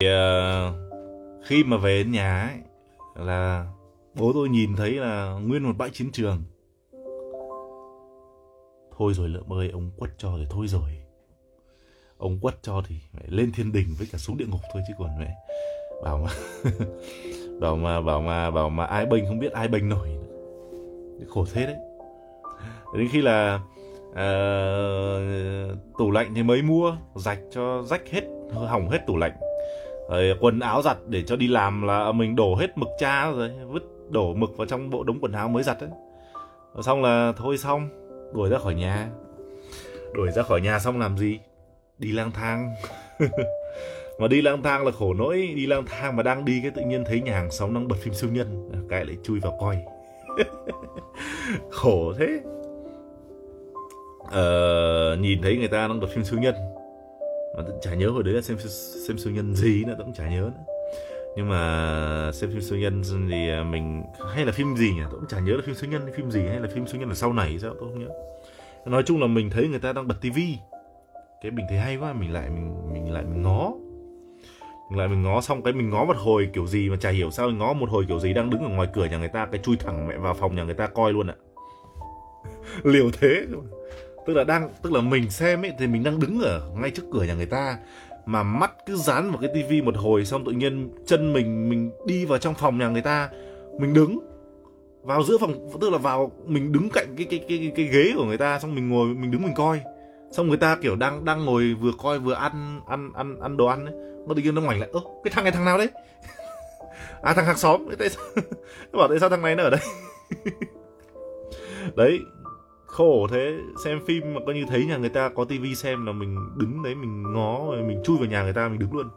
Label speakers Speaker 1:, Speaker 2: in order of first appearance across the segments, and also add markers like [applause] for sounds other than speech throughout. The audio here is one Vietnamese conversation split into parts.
Speaker 1: thì, uh, khi mà về đến nhà ấy là bố tôi nhìn thấy là nguyên một bãi chiến trường. Thôi rồi lợm ơi ông quất cho thì thôi rồi. Ông quất cho thì phải lên thiên đình với cả xuống địa ngục thôi chứ còn mẹ bảo mà [laughs] bảo mà bảo mà bảo mà ai bênh không biết ai bênh nổi. Khổ thế đấy. Đến khi là uh, tủ lạnh thì mới mua rạch cho rách hết hỏng hết tủ lạnh. Đấy, quần áo giặt để cho đi làm là mình đổ hết mực cha rồi vứt đổ mực vào trong bộ đống quần áo mới giặt ấy. Rồi xong là thôi xong đuổi ra khỏi nhà. Đuổi ra khỏi nhà xong làm gì? Đi lang thang. [laughs] Mà đi lang thang là khổ nỗi đi lang thang mà đang đi cái tự nhiên thấy nhà hàng xóm đang bật phim siêu nhân. Cái lại chui vào coi. [laughs] Khổ thế. Ờ, nhìn thấy người ta đang bật phim siêu nhân. Ờ, mà chả nhớ hồi đấy là xem xem siêu nhân gì nữa cũng chả nhớ nữa. Nhưng mà xem phim siêu nhân thì à, mình, hay là phim gì nhỉ? Tôi cũng chả nhớ là phim siêu nhân hay phim gì hay là phim siêu nhân là sau này, sao tôi không nhớ. Nói chung là mình thấy người ta đang bật tivi cái mình thấy hay quá, mình lại, mình mình lại mình ngó. Mình lại mình ngó xong cái mình ngó một hồi kiểu gì mà chả hiểu sao mình ngó một hồi kiểu gì đang đứng ở ngoài cửa nhà người ta, cái chui thẳng mẹ vào phòng nhà người ta coi luôn ạ. [laughs] Liều thế tức là đang, tức là mình xem ấy, thì mình đang đứng ở ngay trước cửa nhà người ta, mà mắt cứ dán vào cái tivi một hồi xong tự nhiên chân mình mình đi vào trong phòng nhà người ta, mình đứng vào giữa phòng, tức là vào, mình đứng cạnh cái cái cái cái ghế của người ta xong mình ngồi, mình đứng mình coi. Xong người ta kiểu đang đang ngồi vừa coi vừa ăn ăn ăn ăn đồ ăn ấy, nó tự nhiên nó ngoảnh lại, ơ, cái thằng này thằng nào đấy? [laughs] À thằng hàng xóm. Tại sao? [laughs] Nó bảo, tại sao thằng này nó ở đây? [laughs] Đấy khổ thế xem phim mà coi như thấy nhà người ta có tivi xem là mình đứng đấy mình ngó rồi mình chui vào nhà người ta mình đứng luôn.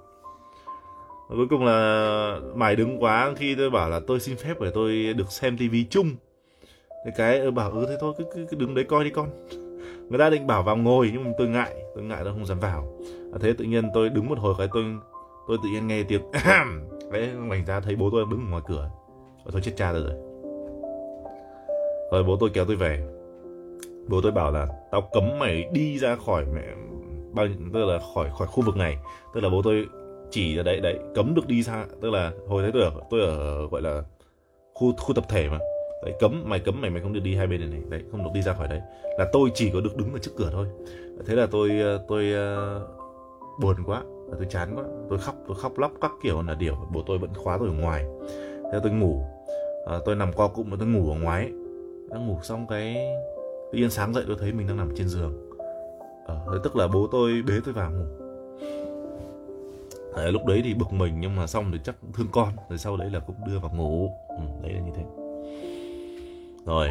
Speaker 1: Và cuối cùng là mải đứng quá khi tôi bảo là tôi xin phép để tôi được xem tivi chung. Thế cái bảo ừ thế thôi cứ, cứ, cứ đứng đấy coi đi con. [laughs] Người ta định bảo vào ngồi nhưng mà tôi ngại tôi ngại tôi không dám vào. À, thế tự nhiên tôi đứng một hồi cái tôi tôi tự nhiên nghe tiếng [coughs] [coughs] đấy mảnh ra thấy bố tôi đứng ngoài cửa. Và tôi chết cha rồi. Rồi bố tôi kéo tôi về bố tôi bảo là tao cấm mày đi ra khỏi mẹ bao tức là khỏi khỏi khu vực này. Tức là bố tôi chỉ là đấy đấy cấm được đi xa tức là hồi đấy tôi ở tôi ở gọi là khu khu tập thể mà. Đấy cấm mày cấm mày mày không được đi hai bên này này. Đấy không được đi ra khỏi đấy. Là tôi chỉ có được đứng ở trước cửa thôi. Thế là tôi ờ, tôi uh, buồn quá tôi chán quá. Tôi khóc tôi khóc lóc các kiểu là điều bố tôi vẫn khóa tôi ở ngoài. Thế tôi ngủ. À, tôi nằm co cụm và tôi ngủ ở ngoài đang ngủ xong cái tự nhiên sáng dậy tôi thấy mình đang nằm trên giường. À, tức là bố tôi bế tôi vào ngủ. À, lúc đấy thì bực mình nhưng mà xong thì chắc thương con. Rồi sau đấy là cũng đưa vào ngủ. Ừ, đấy là như thế. Rồi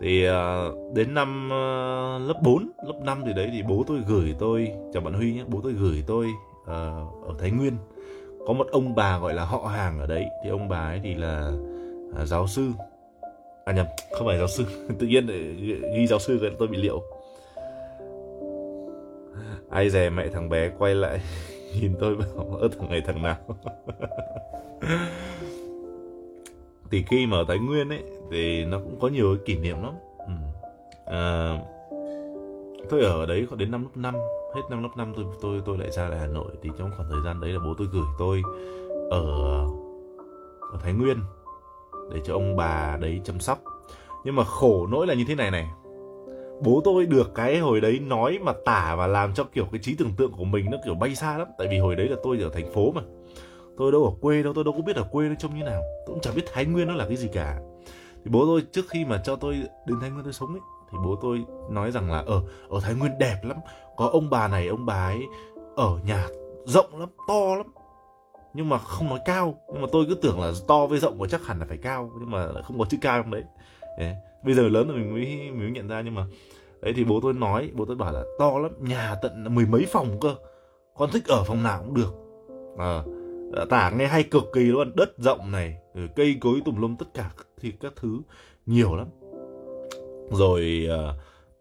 Speaker 1: thì à, đến năm à, lớp 4, lớp 5 thì đấy thì bố tôi gửi tôi chào bạn Huy nhé, bố tôi gửi tôi uh, ở Thái Nguyên. Có một ông bà gọi là họ hàng ở đấy. Thì ông bà ấy thì là uh, giáo sư à nhầm không phải giáo sư. [laughs] Tự nhiên ghi giáo sư cái tôi bị liệu. Ai dè mẹ thằng bé quay lại [laughs] nhìn tôi bảo ơ thằng này thằng nào? [laughs] Thì khi mà ở Thái Nguyên ấy thì nó cũng có nhiều cái kỷ niệm lắm. Ừ. à, tôi ở đấy có đến năm lớp 5 hết năm lớp 5 tôi tôi tôi lại ra lại Hà Nội. Thì trong khoảng thời gian đấy là bố tôi gửi tôi ở ở Thái Nguyên để cho ông bà đấy chăm sóc. Nhưng mà khổ nỗi là như thế này này. Bố tôi được cái hồi đấy nói mà tả và làm cho kiểu cái trí tưởng tượng của mình nó kiểu bay xa lắm. Tại vì hồi đấy là tôi ở thành phố mà. Tôi đâu ở quê đâu, tôi đâu có biết ở quê nó trông như nào. Tôi cũng chẳng biết thái nguyên nó là cái gì cả. Thì bố tôi trước khi mà cho tôi đến thái nguyên tôi sống ấy, thì bố tôi nói rằng là ở ở thái nguyên đẹp lắm. Có ông bà này, ông bà ấy ở nhà rộng lắm, to lắm nhưng mà không nói cao. Nhưng mà tôi cứ tưởng là to với rộng của chắc hẳn là phải cao. Nhưng mà không có chữ cao trong đấy. Đấy. bây giờ lớn rồi mình mới mình mới nhận ra. Nhưng mà đấy thì bố tôi nói bố tôi bảo là to lắm. Nhà tận mười mấy phòng cơ. Con thích ở phòng nào cũng được. À, tả nghe hay cực kỳ luôn. Đất rộng này cây cối tùm lum tất cả thì các thứ nhiều lắm. Rồi uh,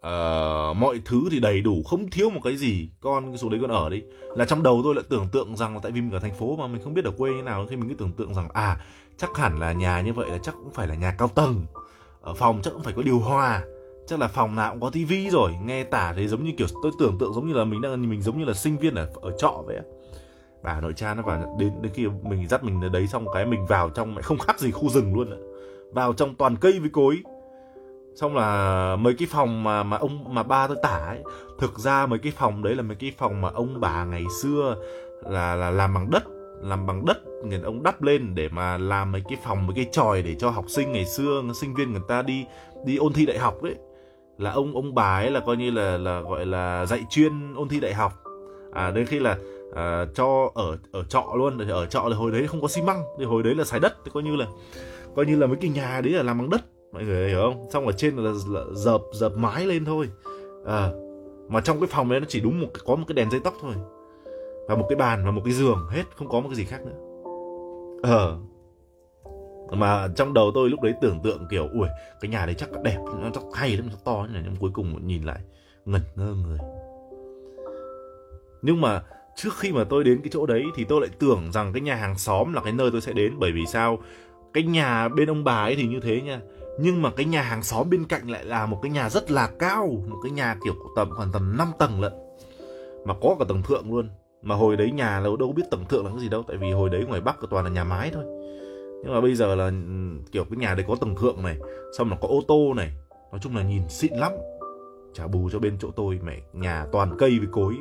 Speaker 1: uh, mọi thứ thì đầy đủ không thiếu một cái gì. Con xuống đấy con ở đi là trong đầu tôi lại tưởng tượng rằng là tại vì mình ở thành phố mà mình không biết ở quê như nào khi mình cứ tưởng tượng rằng à chắc hẳn là nhà như vậy là chắc cũng phải là nhà cao tầng. Ở phòng chắc cũng phải có điều hòa. Chắc là phòng nào cũng có tivi rồi. Nghe tả thì giống như kiểu tôi tưởng tượng giống như là mình đang mình giống như là sinh viên ở ở trọ vậy bà nội cha nó vào đến đến khi mình dắt mình đến đấy xong cái mình vào trong lại không khác gì khu rừng luôn ạ. Vào trong toàn cây với cối xong là mấy cái phòng mà mà ông mà ba tôi tả ấy thực ra mấy cái phòng đấy là mấy cái phòng mà ông bà ngày xưa là là làm bằng đất làm bằng đất người ông đắp lên để mà làm mấy cái phòng mấy cái tròi để cho học sinh ngày xưa sinh viên người ta đi đi ôn thi đại học ấy. Là ông ông bà ấy là coi như là là gọi là dạy chuyên ôn thi đại học. À đến khi là à, cho ở ở trọ luôn ở trọ là hồi đấy không có xi măng thì hồi đấy là xài đất thì coi như là coi như là mấy cái nhà đấy là làm bằng đất mọi người hiểu không? Xong ở trên là, là dợp dợp mái lên thôi. À, mà trong cái phòng đấy nó chỉ đúng một có một cái đèn dây tóc thôi. Và một cái bàn và một cái giường hết không có một cái gì khác nữa. Ờ. Mà trong đầu tôi lúc đấy tưởng tượng kiểu ui cái nhà đấy chắc đẹp nó chắc hay lắm chắc to như này. Nhưng cuối cùng nhìn lại ngẩn ngơ người. Nhưng mà trước khi mà tôi đến cái chỗ đấy thì tôi lại tưởng rằng cái nhà hàng xóm là cái nơi tôi sẽ đến. Bởi vì sao? Cái nhà bên ông bà ấy thì như thế nha nhưng mà cái nhà hàng xóm bên cạnh lại là một cái nhà rất là cao, một cái nhà kiểu tầm khoảng tầm 5 tầng lận. Mà có cả tầng thượng luôn. Mà hồi đấy nhà là đâu biết tầng thượng là cái gì đâu, tại vì hồi đấy ngoài bắc toàn là nhà mái thôi. Nhưng mà bây giờ là ừ, kiểu cái nhà đấy có tầng thượng này, xong là có ô tô này. Nói chung là nhìn xịn lắm. Trả bù cho bên chỗ tôi, mẹ, nhà toàn cây với cối.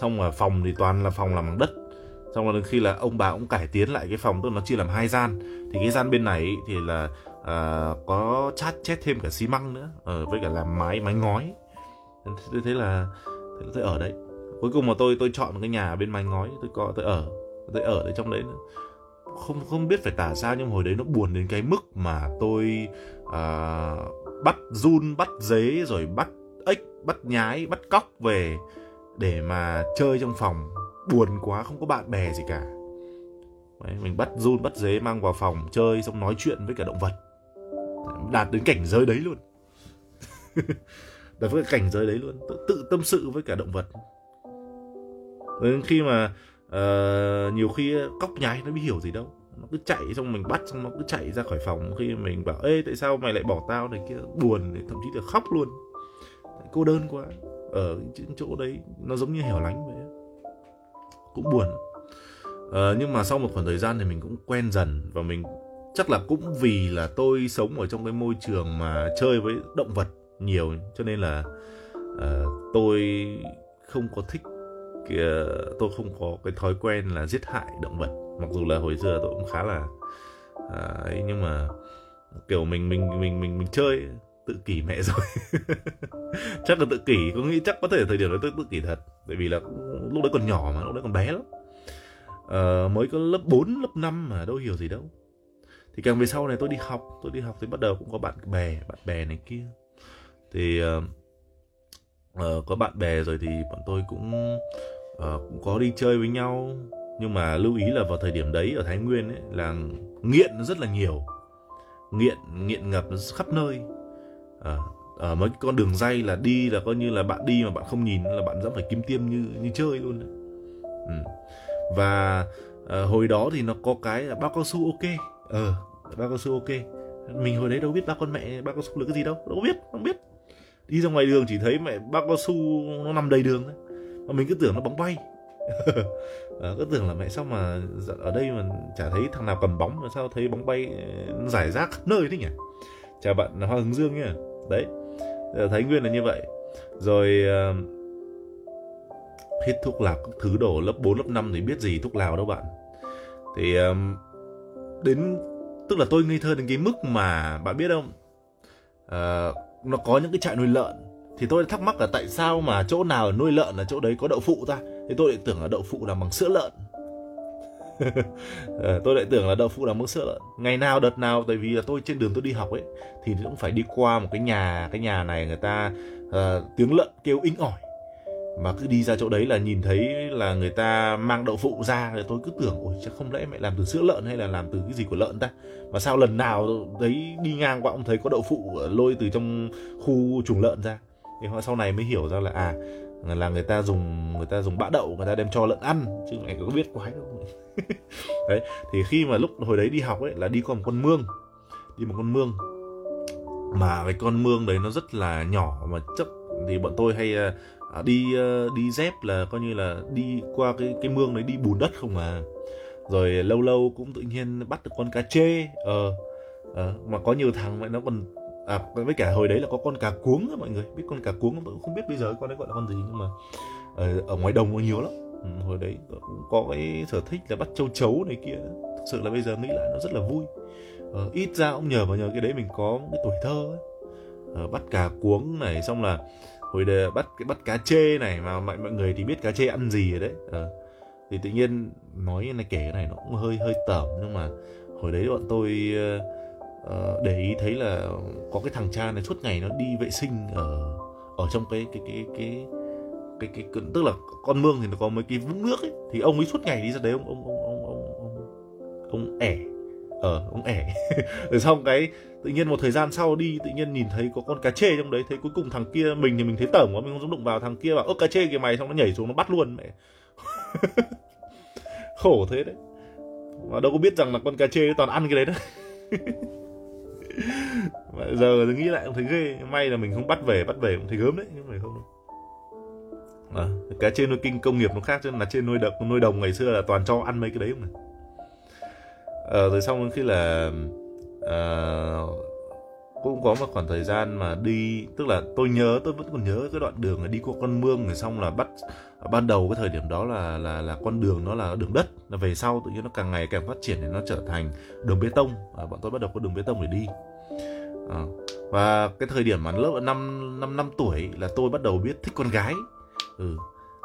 Speaker 1: Xong là phòng thì toàn là phòng làm bằng đất. Xong rồi khi là ông bà cũng cải tiến lại cái phòng, tức nó chia làm hai gian. Thì cái gian bên này thì là uh, có chát chết thêm cả xi măng nữa. Uh, với cả làm mái mái ngói. Thế, thế là thế tôi ở đấy. Cuối cùng mà tôi tôi chọn một cái nhà bên mái ngói tôi có tôi ở tôi ở đấy trong đấy nữa. Không không biết phải tả sao nhưng hồi đấy nó buồn đến cái mức mà tôi uh, bắt run bắt dế rồi bắt ếch bắt nhái bắt cóc về để mà chơi trong phòng. Buồn quá không có bạn bè gì cả. Đấy, mình bắt run bắt dế mang vào phòng chơi xong nói chuyện với cả động vật đạt đến cảnh giới đấy luôn. [laughs] Đạt với cảnh giới đấy luôn tự, tự tâm sự với cả động vật. Đến khi mà uh, nhiều khi cóc nhái nó biết hiểu gì đâu. Nó cứ chạy xong mình bắt xong nó cứ chạy ra khỏi phòng. Khi mình bảo ê tại sao mày lại bỏ tao? Này kia buồn thậm chí là khóc luôn. Cô đơn quá. Ở chỗ đấy nó giống như hẻo lánh vậy cũng buồn. Ờ, nhưng mà sau một khoảng thời gian thì mình cũng quen dần và mình chắc là cũng vì là tôi sống ở trong cái môi trường mà chơi với động vật nhiều cho nên là uh, tôi không có thích kìa, ờ, tôi không có cái thói quen là giết hại động vật. Mặc dù là hồi xưa tôi cũng khá là uh, ấy nhưng mà kiểu mình mình mình mình mình chơi tự kỷ mẹ rồi. [laughs] Chắc là tự kỷ có nghĩ chắc có thể thời điểm đó tôi tự kỷ thật. Bởi vì là lúc đấy còn nhỏ mà lúc đấy còn bé lắm. Uh, mới có lớp 4, lớp 5 mà đâu hiểu gì đâu thì càng về sau này tôi đi học tôi đi học thì bắt đầu cũng có bạn bè bạn bè này kia. Thì uh, uh, có bạn bè rồi thì bọn tôi cũng uh, cũng có đi chơi với nhau. Nhưng mà lưu ý là vào thời điểm đấy ở Thái Nguyên ấy là nghiện nó rất là nhiều. Nghiện nghiện ngập nó khắp nơi. À, ở mấy con đường dây là đi là coi như là bạn đi mà bạn không nhìn là bạn vẫn phải kim tiêm như như chơi luôn ừ. và à, hồi đó thì nó có cái là bao cao su ok ờ bao cao su ok. Mình hồi đấy đâu biết ba con mẹ ba cao su là cái gì đâu đâu biết không biết. Đi ra ngoài đường chỉ thấy mẹ ba cao su nó nằm đầy đường thôi. Mà mình cứ tưởng nó bóng bay. À, [laughs] cứ tưởng là mẹ sao mà dạ, ở đây mà chả thấy thằng nào cầm bóng mà sao thấy bóng bay ừ, nó giải rác khắp nơi thế nhỉ? Chào bạn hoa hướng dương nhá. Đấy thái nguyên là như vậy. Rồi ờ, uh, hít thuốc lào các thứ đổ lớp 4, lớp 5 thì biết gì thuốc lào đâu bạn? Thì um, đến tức là tôi ngây thơ đến cái mức mà bạn biết không? Uh, nó có những cái trại nuôi lợn. Thì tôi thắc mắc là tại sao mà chỗ nào nuôi lợn là chỗ đấy có đậu phụ ta? Thì tôi lại tưởng là đậu phụ làm bằng sữa lợn. [laughs] Ờ, tôi lại tưởng là đậu phụ làm bằng sữa lợn. Ngày nào đợt nào tại vì là tôi trên đường tôi đi học ấy thì cũng phải đi qua một cái nhà cái nhà này người ta uh, tiếng lợn kêu inh ỏi mà cứ đi ra chỗ đấy là nhìn thấy là người ta mang đậu phụ ra, thì tôi cứ tưởng, ôi, chắc không lẽ mẹ làm từ sữa lợn hay là làm từ cái gì của lợn ta? Mà sao lần nào đấy đi ngang qua cũng thấy có đậu phụ ờ, lôi từ trong khu chuồng lợn ra. Thì họ sau này mới hiểu ra là à là người ta dùng, người ta dùng bã đậu, người ta đem cho lợn ăn, chứ mẹ có biết quái đâu. [laughs] Đấy, thì khi mà lúc hồi đấy đi học ấy, là đi qua một con mương, đi một con mương. Mà cái con mương đấy nó rất là nhỏ mà chắc thì bọn tôi hay ờ, à, đi ờ, đi dép là coi như là đi qua cái cái mương đấy đi bùn đất không à. Rồi lâu lâu cũng tự nhiên bắt được con cá chê ờ uh, mà có nhiều thằng vậy nó còn à với cả hồi đấy là có con cá cuống á mọi người. Biết con cá cuống không tôi cũng không biết bây giờ con đấy gọi là con gì nhưng mà ở, ở ngoài đồng có nhiều lắm. Ừ, hồi đấy cũng có cái sở thích là bắt châu chấu này kia. Thực sự là bây giờ nghĩ lại nó rất là vui. Ờ, ít ra cũng nhờ vào nhờ cái đấy mình có cái tuổi thơ ấy. Ờ, bắt cá cuống này xong là hồi đề bắt cái bắt cá chê này mà mọi mọi người thì biết cá chê ăn gì rồi đấy à, thì tự nhiên nói này kể cái này nó cũng hơi hơi tởm nhưng mà hồi đấy bọn tôi uh, để ý thấy là có cái thằng cha này suốt ngày nó đi vệ sinh ở ở trong cái cái cái cái cái cái, cái tức là con mương thì nó có mấy cái vũng nước ấy thì ông ấy suốt ngày đi ra đấy ông ông ông ông ông ông, ông ẻ ờ ông ẻ. [laughs] Rồi xong cái tự nhiên một thời gian sau đi tự nhiên nhìn thấy có con cá chê trong đấy thấy cuối cùng thằng kia mình thì mình thấy tởm quá mình không dám đụng vào thằng kia bảo ơ cá chê kìa mày. Xong nó nhảy xuống nó bắt luôn mẹ. [laughs] Khổ thế đấy. Mà đâu có biết rằng là con cá chê toàn ăn cái đấy đó. [laughs] Mà giờ nghĩ lại cũng thấy ghê. May là mình không bắt về bắt về cũng thấy gớm đấy nhưng mà không đâu. À, cá chê nuôi kinh công nghiệp nó khác chứ là trên nuôi đập nuôi đồng ngày xưa là toàn cho ăn mấy cái đấy không này ờ, rồi xong khi là à, cũng có một khoảng thời gian mà đi tức là tôi nhớ tôi vẫn còn nhớ cái đoạn đường là đi qua con mương rồi xong là bắt ban đầu cái thời điểm đó là là là con đường nó là đường đất là về sau tự nhiên nó càng ngày càng phát triển thì nó trở thành đường bê tông. À, bọn tôi bắt đầu có đường bê tông để đi. À, và cái thời điểm mà lớp năm năm năm tuổi là tôi bắt đầu biết thích con gái. Ừ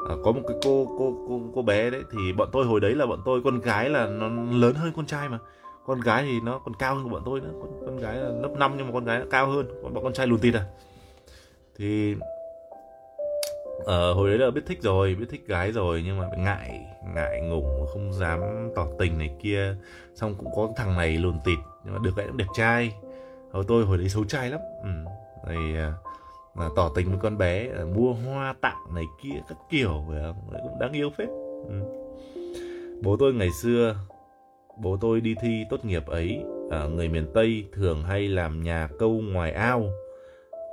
Speaker 1: à, có một cái cô cô cô cô bé đấy thì bọn tôi hồi đấy là bọn tôi con gái là nó lớn hơn con trai mà. Con gái thì nó còn cao hơn bọn tôi nữa. Con, con gái là lớp 5 nhưng mà con gái nó cao hơn. Còn bọn con trai lùn tịt à. Thì ờ, hồi đấy là biết thích rồi biết thích gái rồi nhưng mà ngại ngại ngùng không dám tỏ tình này kia. Xong cũng có thằng này lùn tịt nhưng mà được lại cũng đẹp trai. Hồi tôi hồi đấy xấu trai lắm. Ừ. rồi là tỏ tình với con bé ờ, mua hoa tặng này kia các kiểu phải không? cũng đáng yêu phết ừ. bố tôi ngày xưa bố tôi đi thi tốt nghiệp ấy ở người miền tây thường hay làm nhà câu ngoài ao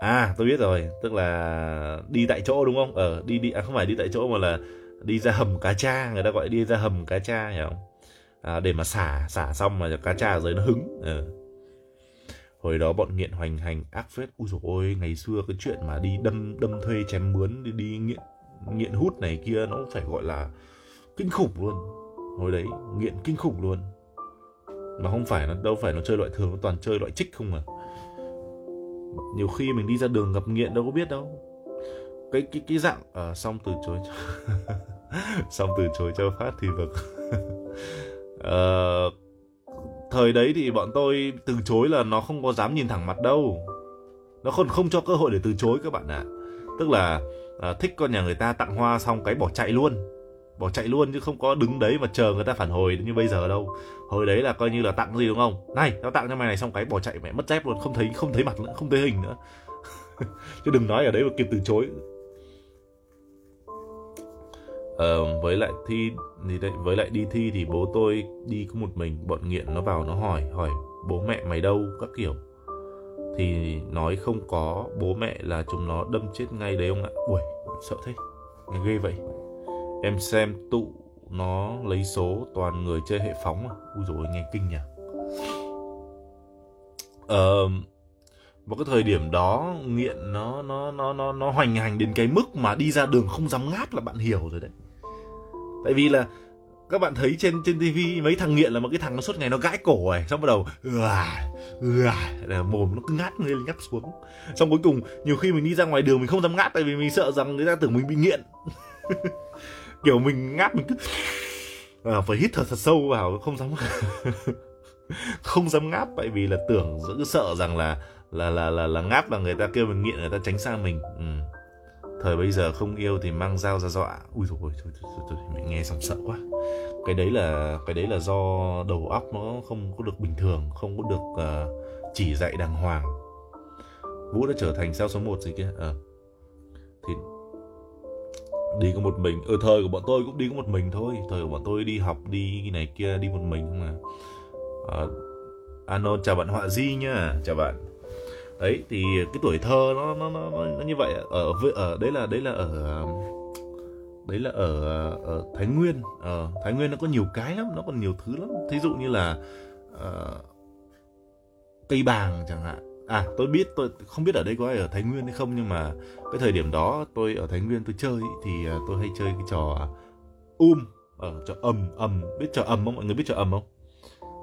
Speaker 1: à tôi biết rồi tức là đi tại chỗ đúng không ở ờ, đi đi à không phải đi tại chỗ mà là đi ra hầm cá cha người ta gọi đi ra hầm cá cha hiểu không à, để mà xả xả xong mà cá cha ở dưới nó hứng ừ hồi đó bọn nghiện hoành hành ác phết. Ui dồi ôi ngày xưa cái chuyện mà đi đâm đâm thuê chém mướn đi, đi nghiện nghiện hút này kia nó phải gọi là kinh khủng luôn. Hồi đấy nghiện kinh khủng luôn. Mà không phải nó đâu phải nó chơi loại thường nó toàn chơi loại trích không à nhiều khi mình đi ra đường gặp nghiện đâu có biết đâu. Cái cái cái dạng à, xong từ chối [laughs] xong từ chối cho phát thì vực vâng. à, [laughs] ờ, thời đấy thì bọn tôi từ chối là nó không có dám nhìn thẳng mặt đâu. Nó còn không cho cơ hội để từ chối các bạn ạ. À. tức là à, thích con nhà người ta tặng hoa xong cái bỏ chạy luôn. Bỏ chạy luôn chứ không có đứng đấy mà chờ người ta phản hồi như bây giờ đâu. Hồi đấy là coi như là tặng gì đúng không? Này tao tặng cho mày này xong cái bỏ chạy mẹ mất dép luôn. Không thấy không thấy mặt nữa không thấy hình nữa. [laughs] Chứ đừng nói ở đấy mà kịp từ chối uh, với lại thi thì đấy với lại đi thi thì bố tôi đi có một mình bọn nghiện nó vào nó hỏi hỏi bố mẹ mày đâu các kiểu thì nói không có bố mẹ là chúng nó đâm chết ngay đấy ông ạ ui sợ thế ghê vậy Em xem tụ nó lấy số toàn người chơi hệ phóng à. Ui dồi nghe kinh nhỉ. Ờ, vào cái thời điểm đó nghiện nó nó nó nó nó hoành hành đến cái mức mà đi ra đường không dám ngáp là bạn hiểu rồi đấy. Tại vì là các bạn thấy trên trên tivi mấy thằng nghiện là một cái thằng nó suốt ngày nó gãi cổ này xong bắt đầu ừa ừa là mồm nó cứ ngát lên ngắt xuống. Xong cuối cùng nhiều khi mình đi ra ngoài đường mình không dám ngáp tại vì mình sợ rằng người ta tưởng mình bị nghiện. [laughs] Kiểu mình ngáp mình cứ à, phải hít thở thật sâu vào không dám [laughs] không dám ngáp tại vì là tưởng cứ sợ rằng là là là là là ngáp là người ta kêu mình nghiện người ta tránh xa mình. Ừ thời bây giờ không yêu thì mang dao ra dọa. Ui rồi thôi, thôi, thôi, thôi, mình nghe xong sợ quá. Cái đấy là cái đấy là do đầu óc nó không có được bình thường không có được uh, chỉ dạy đàng hoàng. Vũ đã trở thành sao số 1 gì kia. À. thì đi có một mình. Ở ừ, thời của bọn tôi cũng đi có một mình thôi. Thời của bọn tôi đi học đi này kia đi một mình mà. À, Ano chào bạn họa di nhá. Chào bạn đấy thì cái tuổi thơ nó nó nó, nó như vậy ở ở đấy là đấy là ở đấy là ở ở Thái Nguyên. Ở Thái Nguyên nó có nhiều cái lắm nó còn nhiều thứ lắm. Thí dụ như là uh, cây bàng chẳng hạn. À tôi biết tôi không biết ở đây có ai ở Thái Nguyên hay không nhưng mà cái thời điểm đó tôi ở Thái Nguyên tôi chơi thì ờ, tôi hay chơi cái trò um ở trò ầm ầm. Biết trò ầm không? Mọi người biết trò ầm không?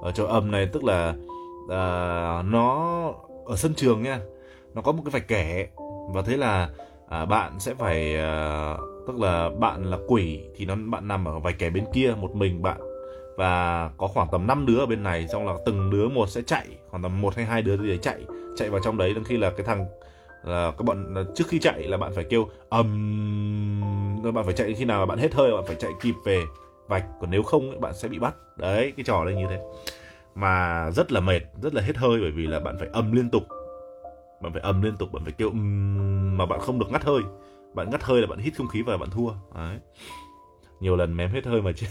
Speaker 1: Ở trò ầm này tức là uh, nó ở sân trường nha. Nó có một cái vạch kẻ và thế là à, bạn sẽ phải à, tức là bạn là quỷ thì nó bạn nằm ở vạch kẻ bên kia một mình bạn. Và có khoảng tầm 5 đứa ở bên này xong là từng đứa một sẽ chạy khoảng tầm một hay hai đứa thì chạy chạy vào trong đấy đến khi là cái thằng là các bạn trước khi chạy là bạn phải kêu ầm. Um, bạn phải chạy khi nào bạn hết hơi bạn phải chạy kịp về vạch còn nếu không bạn sẽ bị bắt. Đấy cái trò đây như thế mà rất là mệt rất là hết hơi bởi vì là bạn phải ầm liên tục. Bạn phải ầm liên tục bạn phải kêu um, mà bạn không được ngắt hơi. Bạn ngắt hơi là bạn hít không khí và bạn thua. Đấy. Nhiều lần mém hết hơi mà chứ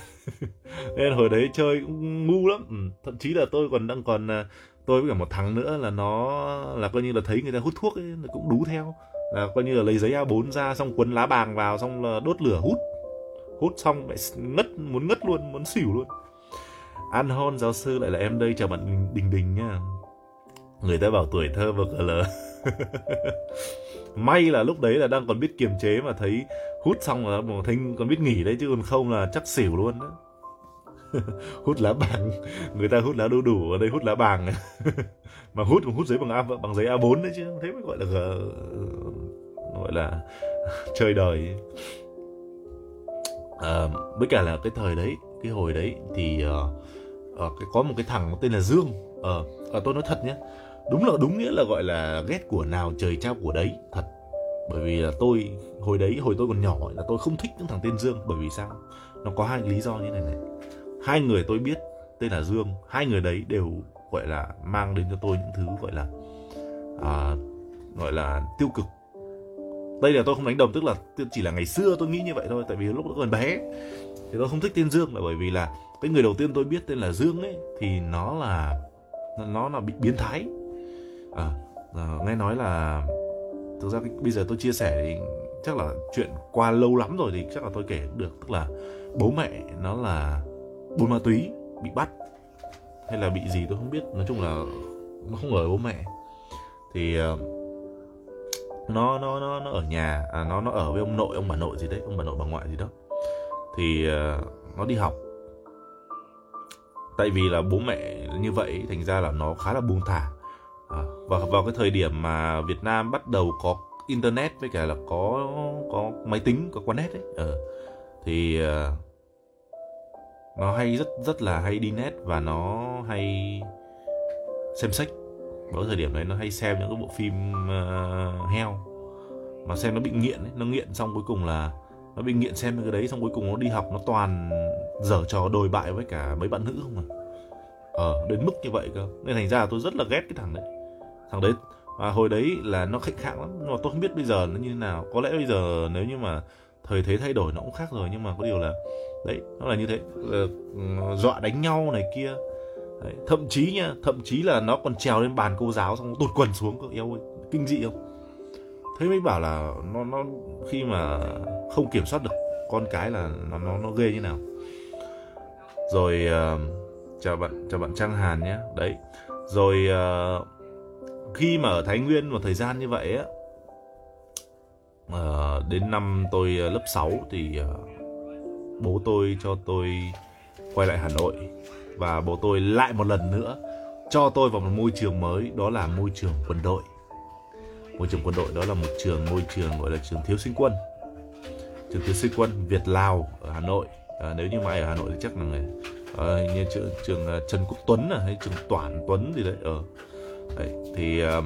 Speaker 1: nên [laughs] hồi đấy chơi cũng ngu lắm. Ừ, thậm chí là tôi còn đang còn à, tôi với cả một thằng nữa là nó là coi như là thấy người ta hút thuốc ấy cũng đú theo. Là coi như là lấy giấy A4 ra xong quấn lá bàng vào xong là đốt lửa hút. Hút xong lại ngất muốn ngất luôn muốn xỉu luôn. An Hon giáo sư lại là em đây chào bạn Đình Đình nha. Người ta bảo tuổi thơ và cờ [laughs] may là lúc đấy là đang còn biết kiềm chế mà thấy hút xong là một thanh còn biết nghỉ đấy chứ còn không là chắc xỉu luôn đấy [laughs] hút lá bàng. Người ta hút lá đu đủ ở đây hút lá bàng. [laughs] Mà hút hút giấy bằng a bằng giấy a 4 đấy chứ thế mới gọi là gọi là chơi đời. À, với cả là cái thời đấy cái hồi đấy thì uh, uh, có một cái thằng tên là dương. Ờ à, tôi nói thật nhé. Đúng là đúng nghĩa là gọi là ghét của nào trời trao của đấy thật. Bởi vì là tôi hồi đấy hồi tôi còn nhỏ là tôi không thích những thằng tên dương. Bởi vì sao? Nó có hai lý do như này này. Hai người tôi biết tên là dương hai người đấy đều gọi là mang đến cho tôi những thứ gọi là à, gọi là tiêu cực. Đây là tôi không đánh đồng tức là chỉ là ngày xưa tôi nghĩ như vậy thôi tại vì lúc đó còn bé. Thì tôi không thích tên dương là bởi vì là cái người đầu tiên tôi biết tên là dương ấy thì nó là nó là bị biến thái. À, à, nghe nói là thực ra cái, bây giờ tôi chia sẻ thì chắc là chuyện qua lâu lắm rồi thì chắc là tôi kể được tức là bố mẹ nó là buôn ma túy bị bắt hay là bị gì tôi không biết. Nói chung là nó không ở bố mẹ. Thì uh, nó nó nó nó ở nhà à, nó nó ở với ông nội ông bà nội gì đấy ông bà nội bà ngoại gì đó. Thì uh, nó đi học tại vì là bố mẹ như vậy thành ra là nó khá là buông thả. À, và vào cái thời điểm mà Việt Nam bắt đầu có internet với cả là có có máy tính có quán net ấy ờ, thì uh, nó hay rất rất là hay đi net và nó hay xem sách. Vào thời điểm đấy nó hay xem những cái bộ phim uh, heo. Mà xem nó bị nghiện ấy, nó nghiện xong cuối cùng là nó bị nghiện xem cái đấy xong cuối cùng nó đi học nó toàn dở trò đồi bại với cả mấy bạn nữ không à? Ờ đến mức như vậy cơ. Nên thành ra là tôi rất là ghét cái thằng đấy. Thằng đấy và hồi đấy là nó khách khạng lắm. Nhưng mà tôi không biết bây giờ nó như thế nào. Có lẽ bây giờ nếu như mà thời thế thay đổi nó cũng khác rồi. Nhưng mà có điều là đấy nó là như thế. Là, dọa đánh nhau này kia. Đấy, thậm chí nha thậm chí là nó còn trèo lên bàn cô giáo xong tụt quần xuống cơ. Eo ơi kinh dị không? Thế mới bảo là nó nó khi mà không kiểm soát được con cái là nó nó nó ghê như nào. Rồi uh, chào bạn chào bạn Trang Hàn nhé. Đấy. Rồi uh, khi mà ở Thái Nguyên một thời gian như vậy á uh, đến năm tôi lớp 6 thì uh, bố tôi cho tôi quay lại Hà Nội và bố tôi lại một lần nữa cho tôi vào một môi trường mới đó là môi trường quân đội môi trường quân đội đó là một trường môi trường gọi là trường thiếu sinh quân. Trường thiếu sinh quân Việt Lào ở Hà Nội. À, nếu như mà ai ở Hà Nội thì chắc là người à, như trường, trường Trần Quốc Tuấn à, hay trường Toản Tuấn gì đấy ở đấy, thì à,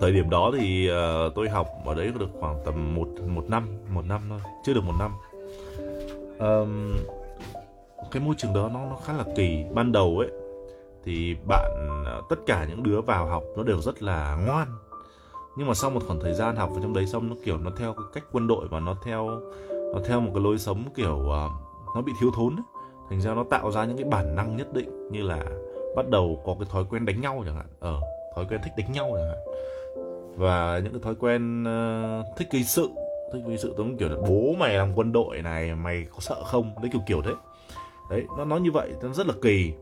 Speaker 1: thời điểm đó thì à, tôi học ở đấy được khoảng tầm một một năm một năm thôi chưa được một năm. À, cái môi trường đó nó nó khá là kỳ. Ban đầu ấy thì bạn ờ, tất cả những đứa vào học nó đều rất là ngoan. Nhưng mà sau một khoảng thời gian học vào trong đấy xong nó kiểu nó theo cái cách quân đội và nó theo nó theo một cái lối sống kiểu uh, nó bị thiếu thốn ấy. thành ra nó tạo ra những cái bản năng nhất định như là bắt đầu có cái thói quen đánh nhau chẳng hạn. Ờ thói quen thích đánh nhau chẳng hạn. Và những cái thói quen uh, thích gây sự thích gây sự giống kiểu là bố mày làm quân đội này mày có sợ không? Đấy kiểu kiểu thế. Đấy nó nói như vậy nó rất là kỳ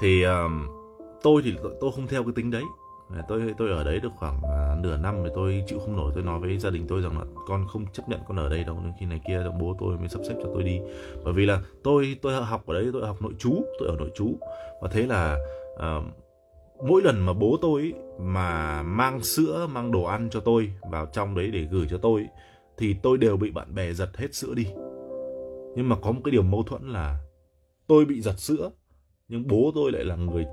Speaker 1: thì um, tôi thì tôi không theo cái tính đấy. Ờ, tôi tôi ở đấy được khoảng uh, nửa năm thì tôi chịu không nổi. Tôi nói với gia đình tôi rằng là con không chấp nhận con ở đây đâu nên khi này kia bố tôi mới sắp xếp cho tôi đi. Bởi vì là tôi tôi học ở đấy tôi học nội chú tôi ở nội chú và thế là uh, mỗi lần mà bố tôi ý, mà mang sữa mang đồ ăn cho tôi vào trong đấy để gửi cho tôi ý, thì tôi đều bị bạn bè giật hết sữa đi. Nhưng mà có một cái điều mâu thuẫn là tôi bị giật sữa nhưng bố tôi lại là người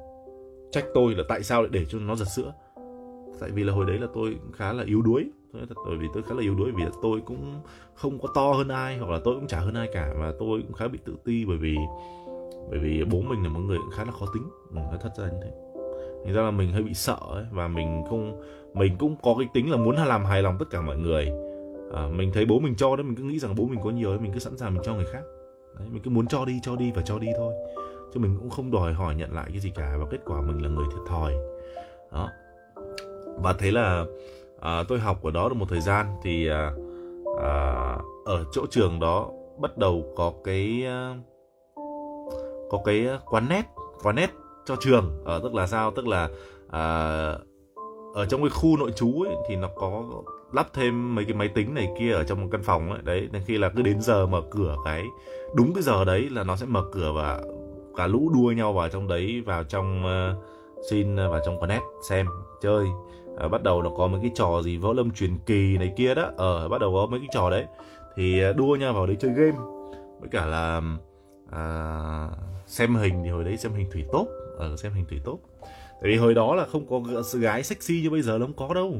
Speaker 1: trách tôi là tại sao lại để cho nó giật sữa. Tại vì là hồi đấy là tôi khá là yếu đuối. Bởi vì tôi khá là yếu đuối vì là tôi cũng không có to hơn ai hoặc là tôi cũng chả hơn ai cả và tôi cũng khá bị tự ti bởi vì bởi vì bố mình là một người cũng khá là khó tính. Ừ, nói thật ra như thế. Thành ra là mình hơi bị sợ ấy, và mình không mình cũng có cái tính là muốn làm hài lòng tất cả mọi người. À, mình thấy bố mình cho đấy mình cứ nghĩ rằng bố mình có nhiều ấy, mình cứ sẵn sàng mình cho người khác. Đấy, mình cứ muốn cho đi cho đi và cho đi thôi chứ mình cũng không đòi hỏi nhận lại cái gì cả và kết quả mình là người thiệt thòi. Đó. Và thế là à, tôi học ở đó được một thời gian thì à, à, ở chỗ trường đó bắt đầu có cái à, có cái quán nét quán nét cho trường. Ở tức là sao? Tức là à, ở trong cái khu nội trú ấy, thì nó có lắp thêm mấy cái máy tính này kia ở trong một căn phòng ấy. Đấy nên khi là cứ đến giờ mở cửa cái đúng cái giờ đấy là nó sẽ mở cửa và cả lũ đua nhau vào trong đấy vào trong uh, xin ờ, vào trong Connect xem chơi. À, bắt đầu nó có mấy cái trò gì võ lâm truyền kỳ này kia đó. Ở ờ, bắt đầu có mấy cái trò đấy. Thì đua nhau vào đấy chơi game. Với cả là à, xem hình thì hồi đấy xem hình thủy tốt. Ở xem hình thủy tốt. Tại vì hồi đó là không có sự gái sexy như bây giờ nó không có đâu.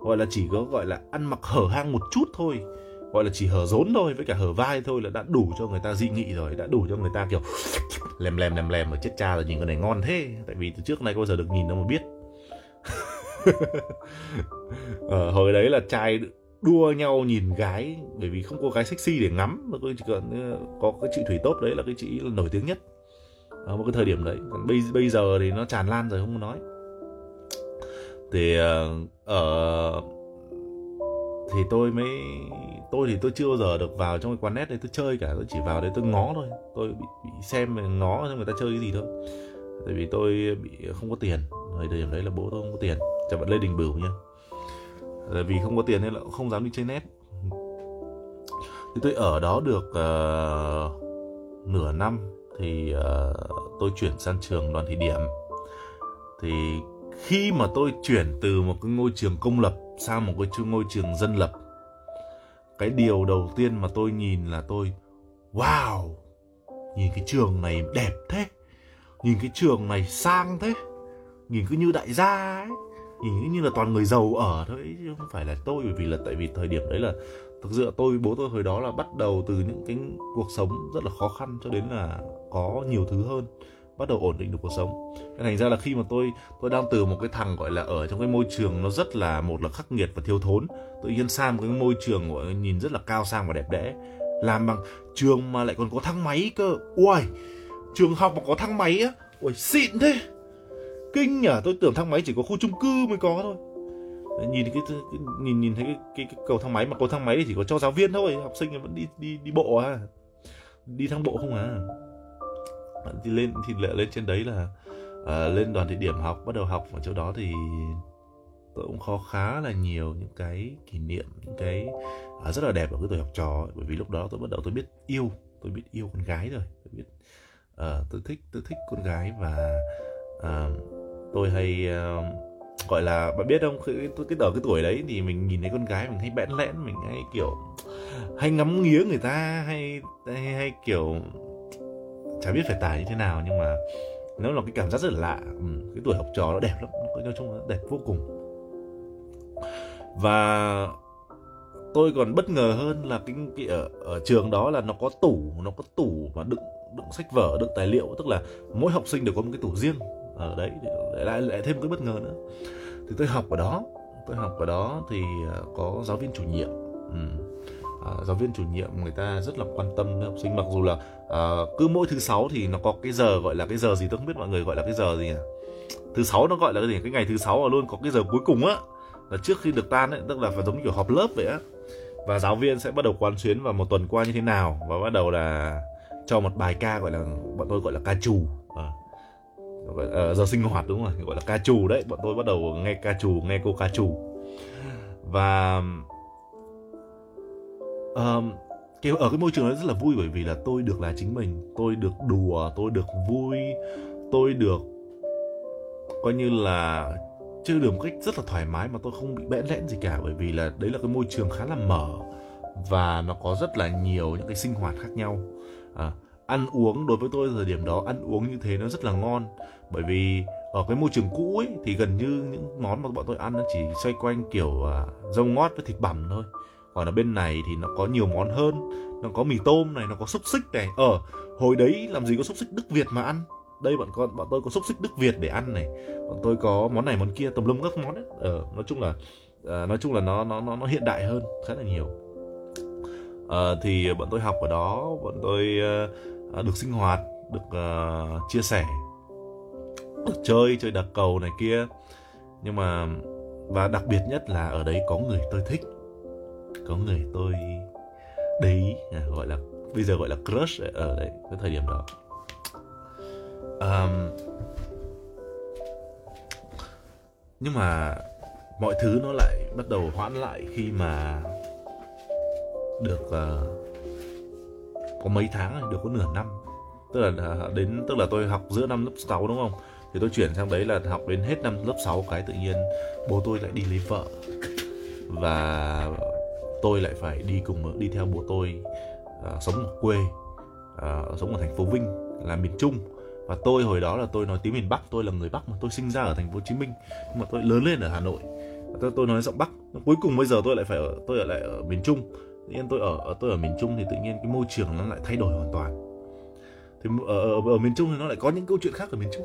Speaker 1: Gọi là chỉ có gọi là ăn mặc hở hang một chút thôi gọi là chỉ hở rốn thôi với cả hở vai thôi là đã đủ cho người ta dị nghị rồi đã đủ cho người ta kiểu lèm lèm lèm lèm ở chết cha rồi nhìn con này ngon thế. Tại vì từ trước nay có bao giờ được nhìn đâu mà biết. [laughs] Ờ, hồi đấy là trai đua nhau nhìn gái bởi vì không có gái sexy để ngắm mà chỉ cần ờ, có cái chị thủy tốt đấy là cái chị là nổi tiếng nhất. Ở một cái thời điểm đấy. Còn bây bây giờ thì nó tràn lan rồi không nói. Thì ờ, ở ở thì tôi mới tôi thì tôi chưa bao giờ được vào trong cái quán net đấy tôi chơi cả tôi chỉ vào đấy tôi ngó thôi. Tôi bị, bị xem ngó xem người ta chơi cái gì thôi. Tại vì tôi bị không có tiền thời điểm đấy là bố tôi không có tiền. Chào bạn lê đình bửu nha tại vì không có tiền nên là không dám đi chơi net. Thì tôi ở đó được uh, nửa năm thì uh, tôi chuyển sang trường đoàn thị điểm thì khi mà tôi chuyển từ một cái ngôi trường công lập sang một cái ngôi trường dân lập, cái điều đầu tiên mà tôi nhìn là tôi, wow! Nhìn cái trường này đẹp thế, nhìn cái trường này sang thế, nhìn cứ như đại gia ấy, nhìn cứ như là toàn người giàu ở thôi chứ không phải là tôi. Bởi vì là tại vì thời điểm đấy là thực sự tôi, bố tôi hồi đó là bắt đầu từ những cái cuộc sống rất là khó khăn cho đến là có nhiều thứ hơn bắt đầu ổn định được cuộc sống. Thành ra là khi mà tôi tôi đang từ một cái thằng gọi là ở trong cái môi trường nó rất là một là khắc nghiệt và thiếu thốn tự nhiên sang một cái môi trường gọi nhìn rất là cao sang và đẹp đẽ. Làm bằng trường mà lại còn có thang máy cơ. Ui trường học mà có thang máy á ui xịn thế. Kinh nhở tôi tưởng thang máy chỉ có khu chung cư mới có thôi. Nhìn cái, cái nhìn nhìn thấy cái, cái, cái cầu thang máy mà cầu thang máy thì chỉ có cho giáo viên thôi học sinh vẫn đi đi đi bộ à. Đi thang bộ không à thì lên thì lệ lên trên đấy là à, lên đoàn thị điểm học bắt đầu học ở chỗ đó thì tôi cũng có khá là nhiều những cái kỷ niệm những cái à, rất là đẹp ở cái tuổi học trò bởi vì lúc đó tôi bắt đầu tôi biết yêu tôi biết yêu con gái rồi. Tôi biết uh, tôi thích tôi thích con gái và uh, tôi hay uh, gọi là bạn biết không cái cái ở cái tuổi đấy thì mình nhìn thấy con gái mình hay bẽn lẽn mình hay kiểu hay ngắm nghía người ta hay hay, hay kiểu chả biết phải tả như thế nào nhưng mà nó là cái cảm giác rất là lạ. Ừ, cái tuổi học trò nó đẹp lắm nói chung là đẹp vô cùng. Và tôi còn bất ngờ hơn là cái, cái ở, ở trường đó là nó có tủ nó có tủ mà đựng đựng sách vở đựng tài liệu. Tức là mỗi học sinh đều có một cái tủ riêng ở đấy lại lại thêm một cái bất ngờ nữa. Thì tôi học ở đó tôi học ở đó thì à, có giáo viên chủ nhiệm. Ừ uh, giáo viên chủ nhiệm người ta rất là quan tâm đến học sinh mặc dù là uh, cứ mỗi thứ sáu thì nó có cái giờ gọi là cái giờ gì tôi không biết mọi người gọi là cái giờ gì nhỉ? Thứ sáu nó gọi là cái gì? Cái ngày thứ sáu luôn có cái giờ cuối cùng á. Là trước khi được tan ấy tức là phải giống kiểu họp lớp vậy á. Và giáo viên sẽ bắt đầu quán xuyến vào một tuần qua như thế nào và bắt đầu là cho một bài ca gọi là bọn tôi gọi là ca trù. À. uh, giờ sinh hoạt đúng rồi gọi là ca trù đấy. Bọn tôi bắt đầu nghe ca trù nghe cô ca trù. Và um, cái ở cái môi trường đó rất là vui bởi vì là tôi được là chính mình. Tôi được đùa tôi được vui tôi được coi như là chơi được một cách rất là thoải mái mà tôi không bị bẽn lẽn gì cả bởi vì là đấy là cái môi trường khá là mở và nó có rất là nhiều những cái sinh hoạt khác nhau. À, ăn uống đối với tôi thời điểm đó ăn uống như thế nó rất là ngon bởi vì ở cái môi trường cũ ấy thì gần như những món mà bọn tôi ăn nó chỉ xoay quanh kiểu uh, rau ngót với thịt bằm thôi còn ở bên này thì nó có nhiều món hơn. Nó có mì tôm này nó có xúc xích này. Ở ờ, hồi đấy làm gì có xúc xích đức việt mà ăn? Đây bọn con bọn tôi có xúc xích đức việt để ăn này. Bọn tôi có món này món kia tùm lum các món ấy. Ờ, nói chung là à, nói chung là nó nó nó nó hiện đại hơn khá là nhiều. À, thì bọn tôi học ở đó bọn tôi à, được sinh hoạt được à, chia sẻ được chơi chơi đặc cầu này kia. Nhưng mà và đặc biệt nhất là ở đấy có người tôi thích có người tôi đấy à, gọi là bây giờ gọi là crush ở đấy cái thời điểm đó. Um, nhưng mà mọi thứ nó lại bắt đầu hoãn lại khi mà được uh, có mấy tháng được có nửa năm. Tức là à, đến tức là tôi học giữa năm lớp 6 đúng không? Thì tôi chuyển sang đấy là học đến hết năm lớp 6 cái tự nhiên bố tôi lại đi lấy vợ. Và tôi lại phải đi cùng đi theo bố tôi uh, sống ở quê uh, sống ở thành phố Vinh là miền Trung. Và tôi hồi đó là tôi nói tiếng miền Bắc tôi là người Bắc mà tôi sinh ra ở thành phố Hồ Chí Minh nhưng mà tôi lớn lên ở Hà Nội. Tôi, tôi nói giọng Bắc cuối cùng bây giờ tôi lại phải ở tôi ở lại ở miền Trung. Tự nhiên tôi ở tôi ở miền Trung thì tự nhiên cái môi trường nó lại thay đổi hoàn toàn. Thì ở, ở, ở miền Trung thì nó lại có những câu chuyện khác ở miền Trung.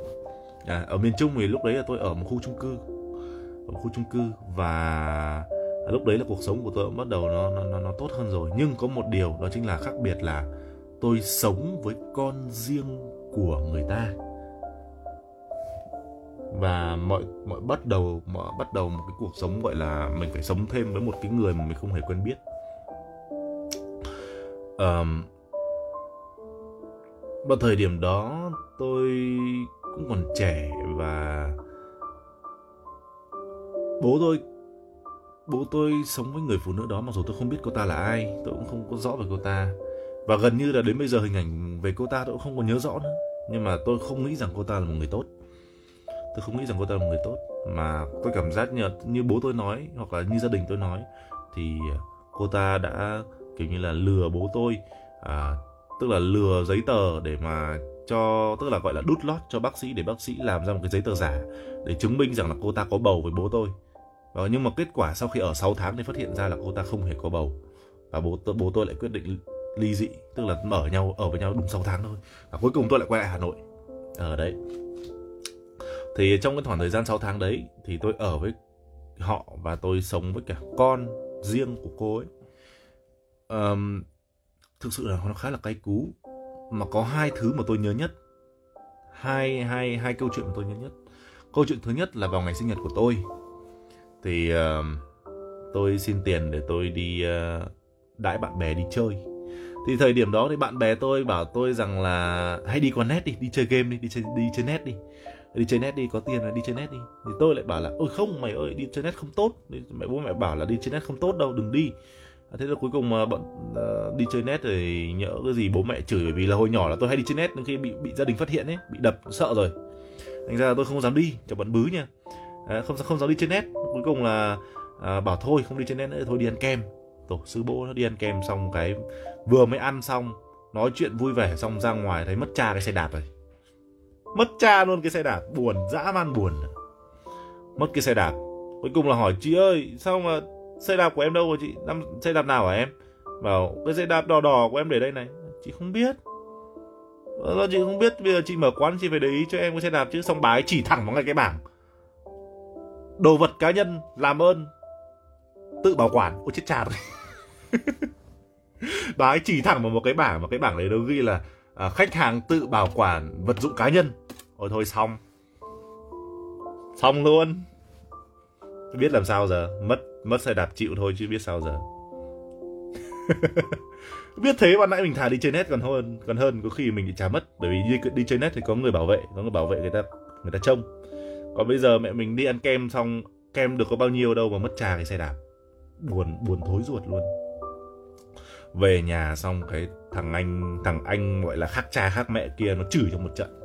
Speaker 1: À, ở miền Trung thì lúc đấy là tôi ở một khu chung cư ở một khu chung cư và À, lúc đấy là cuộc sống của tôi bắt đầu nó, nó nó tốt hơn rồi. Nhưng có một điều đó chính là khác biệt là tôi sống với con riêng của người ta. Và mọi mọi bắt đầu mọi bắt đầu một cái cuộc sống gọi là mình phải sống thêm với một cái người mà mình không hề quen biết. Um, vào thời điểm đó tôi cũng còn trẻ và bố tôi bố tôi sống với người phụ nữ đó mặc dù tôi không biết cô ta là ai tôi cũng không có rõ về cô ta. Và gần như là đến bây giờ hình ảnh về cô ta tôi cũng không còn nhớ rõ nữa. Nhưng mà tôi không nghĩ rằng cô ta là một người tốt. Tôi không nghĩ rằng cô ta là một người tốt. Mà tôi cảm giác như như bố tôi nói hoặc là như gia đình tôi nói thì cô ta đã kiểu như là lừa bố tôi à, tức là lừa giấy tờ để mà cho tức là gọi là đút lót cho bác sĩ để bác sĩ làm ra một cái giấy tờ giả để chứng minh rằng là cô ta có bầu với bố tôi và nhưng mà kết quả sau khi ở 6 tháng thì phát hiện ra là cô ta không hề có bầu. Và bố tôi bố tôi lại quyết định ly dị tức là mở nhau ở với nhau đúng 6 tháng thôi. Và cuối cùng tôi lại quay lại Hà Nội. Ở đấy. Thì trong cái khoảng thời gian 6 tháng đấy thì tôi ở với họ và tôi sống với cả con riêng của cô ấy. Um, thực sự là nó khá là cay cú. Mà có hai thứ mà tôi nhớ nhất. Hai hai hai câu chuyện mà tôi nhớ nhất. Câu chuyện thứ nhất là vào ngày sinh nhật của tôi thì uh, tôi xin tiền để tôi đi uh, đãi bạn bè đi chơi. Thì thời điểm đó thì bạn bè tôi bảo tôi rằng là hãy đi qua net đi đi chơi game đi đi chơi đi chơi net đi. Đi chơi net đi có tiền là đi chơi net đi. Thì tôi lại bảo là ôi không mày ơi đi chơi net không tốt. Mẹ bố mẹ bảo là đi chơi net không tốt đâu đừng đi. À, thế là cuối cùng mà bọn uh, đi chơi net thì nhỡ cái gì bố mẹ chửi bởi vì là hồi nhỏ là tôi hay đi chơi net nhưng khi bị bị gia đình phát hiện ấy bị đập sợ rồi. Thành ra là tôi không dám đi cho bọn bứ nha à, không không dám đi trên net. Cuối cùng là à, bảo thôi không đi trên net nữa thôi đi ăn kem. Tổ sư bố nó đi ăn kem xong cái vừa mới ăn xong nói chuyện vui vẻ xong ra ngoài thấy mất cha cái xe đạp rồi. Mất cha luôn cái xe đạp buồn dã man buồn. Mất cái xe đạp. Cuối cùng là hỏi chị ơi sao mà xe đạp của em đâu rồi chị? Năm xe đạp nào hả em? Bảo cái xe đạp đỏ đỏ của em để đây này. Chị không biết. Ờ, do chị không biết bây giờ chị mở quán chị phải để ý cho em cái xe đạp chứ. Xong bà ấy chỉ thẳng vào ngay cái bảng đồ vật cá nhân làm ơn tự bảo quản. Ôi chết cha rồi. [laughs] Bà ấy chỉ thẳng vào một cái bảng mà cái bảng đấy nó ghi là à, khách hàng tự bảo quản vật dụng cá nhân. Ôi thôi xong. Xong luôn. Biết làm sao giờ. Mất mất xe đạp chịu thôi chứ biết sao giờ. [laughs] Biết thế ban nãy mình thả đi chơi net còn hơn còn hơn. Có khi mình bị trả mất. Bởi vì đi, đi chơi net thì có người bảo vệ có người bảo vệ người ta người ta trông còn bây giờ mẹ mình đi ăn kem xong kem được có bao nhiêu đâu mà mất trà cái xe đạp. Buồn buồn thối ruột luôn. Về nhà xong cái thằng anh thằng anh gọi là khác cha khác mẹ kia nó chửi trong một trận.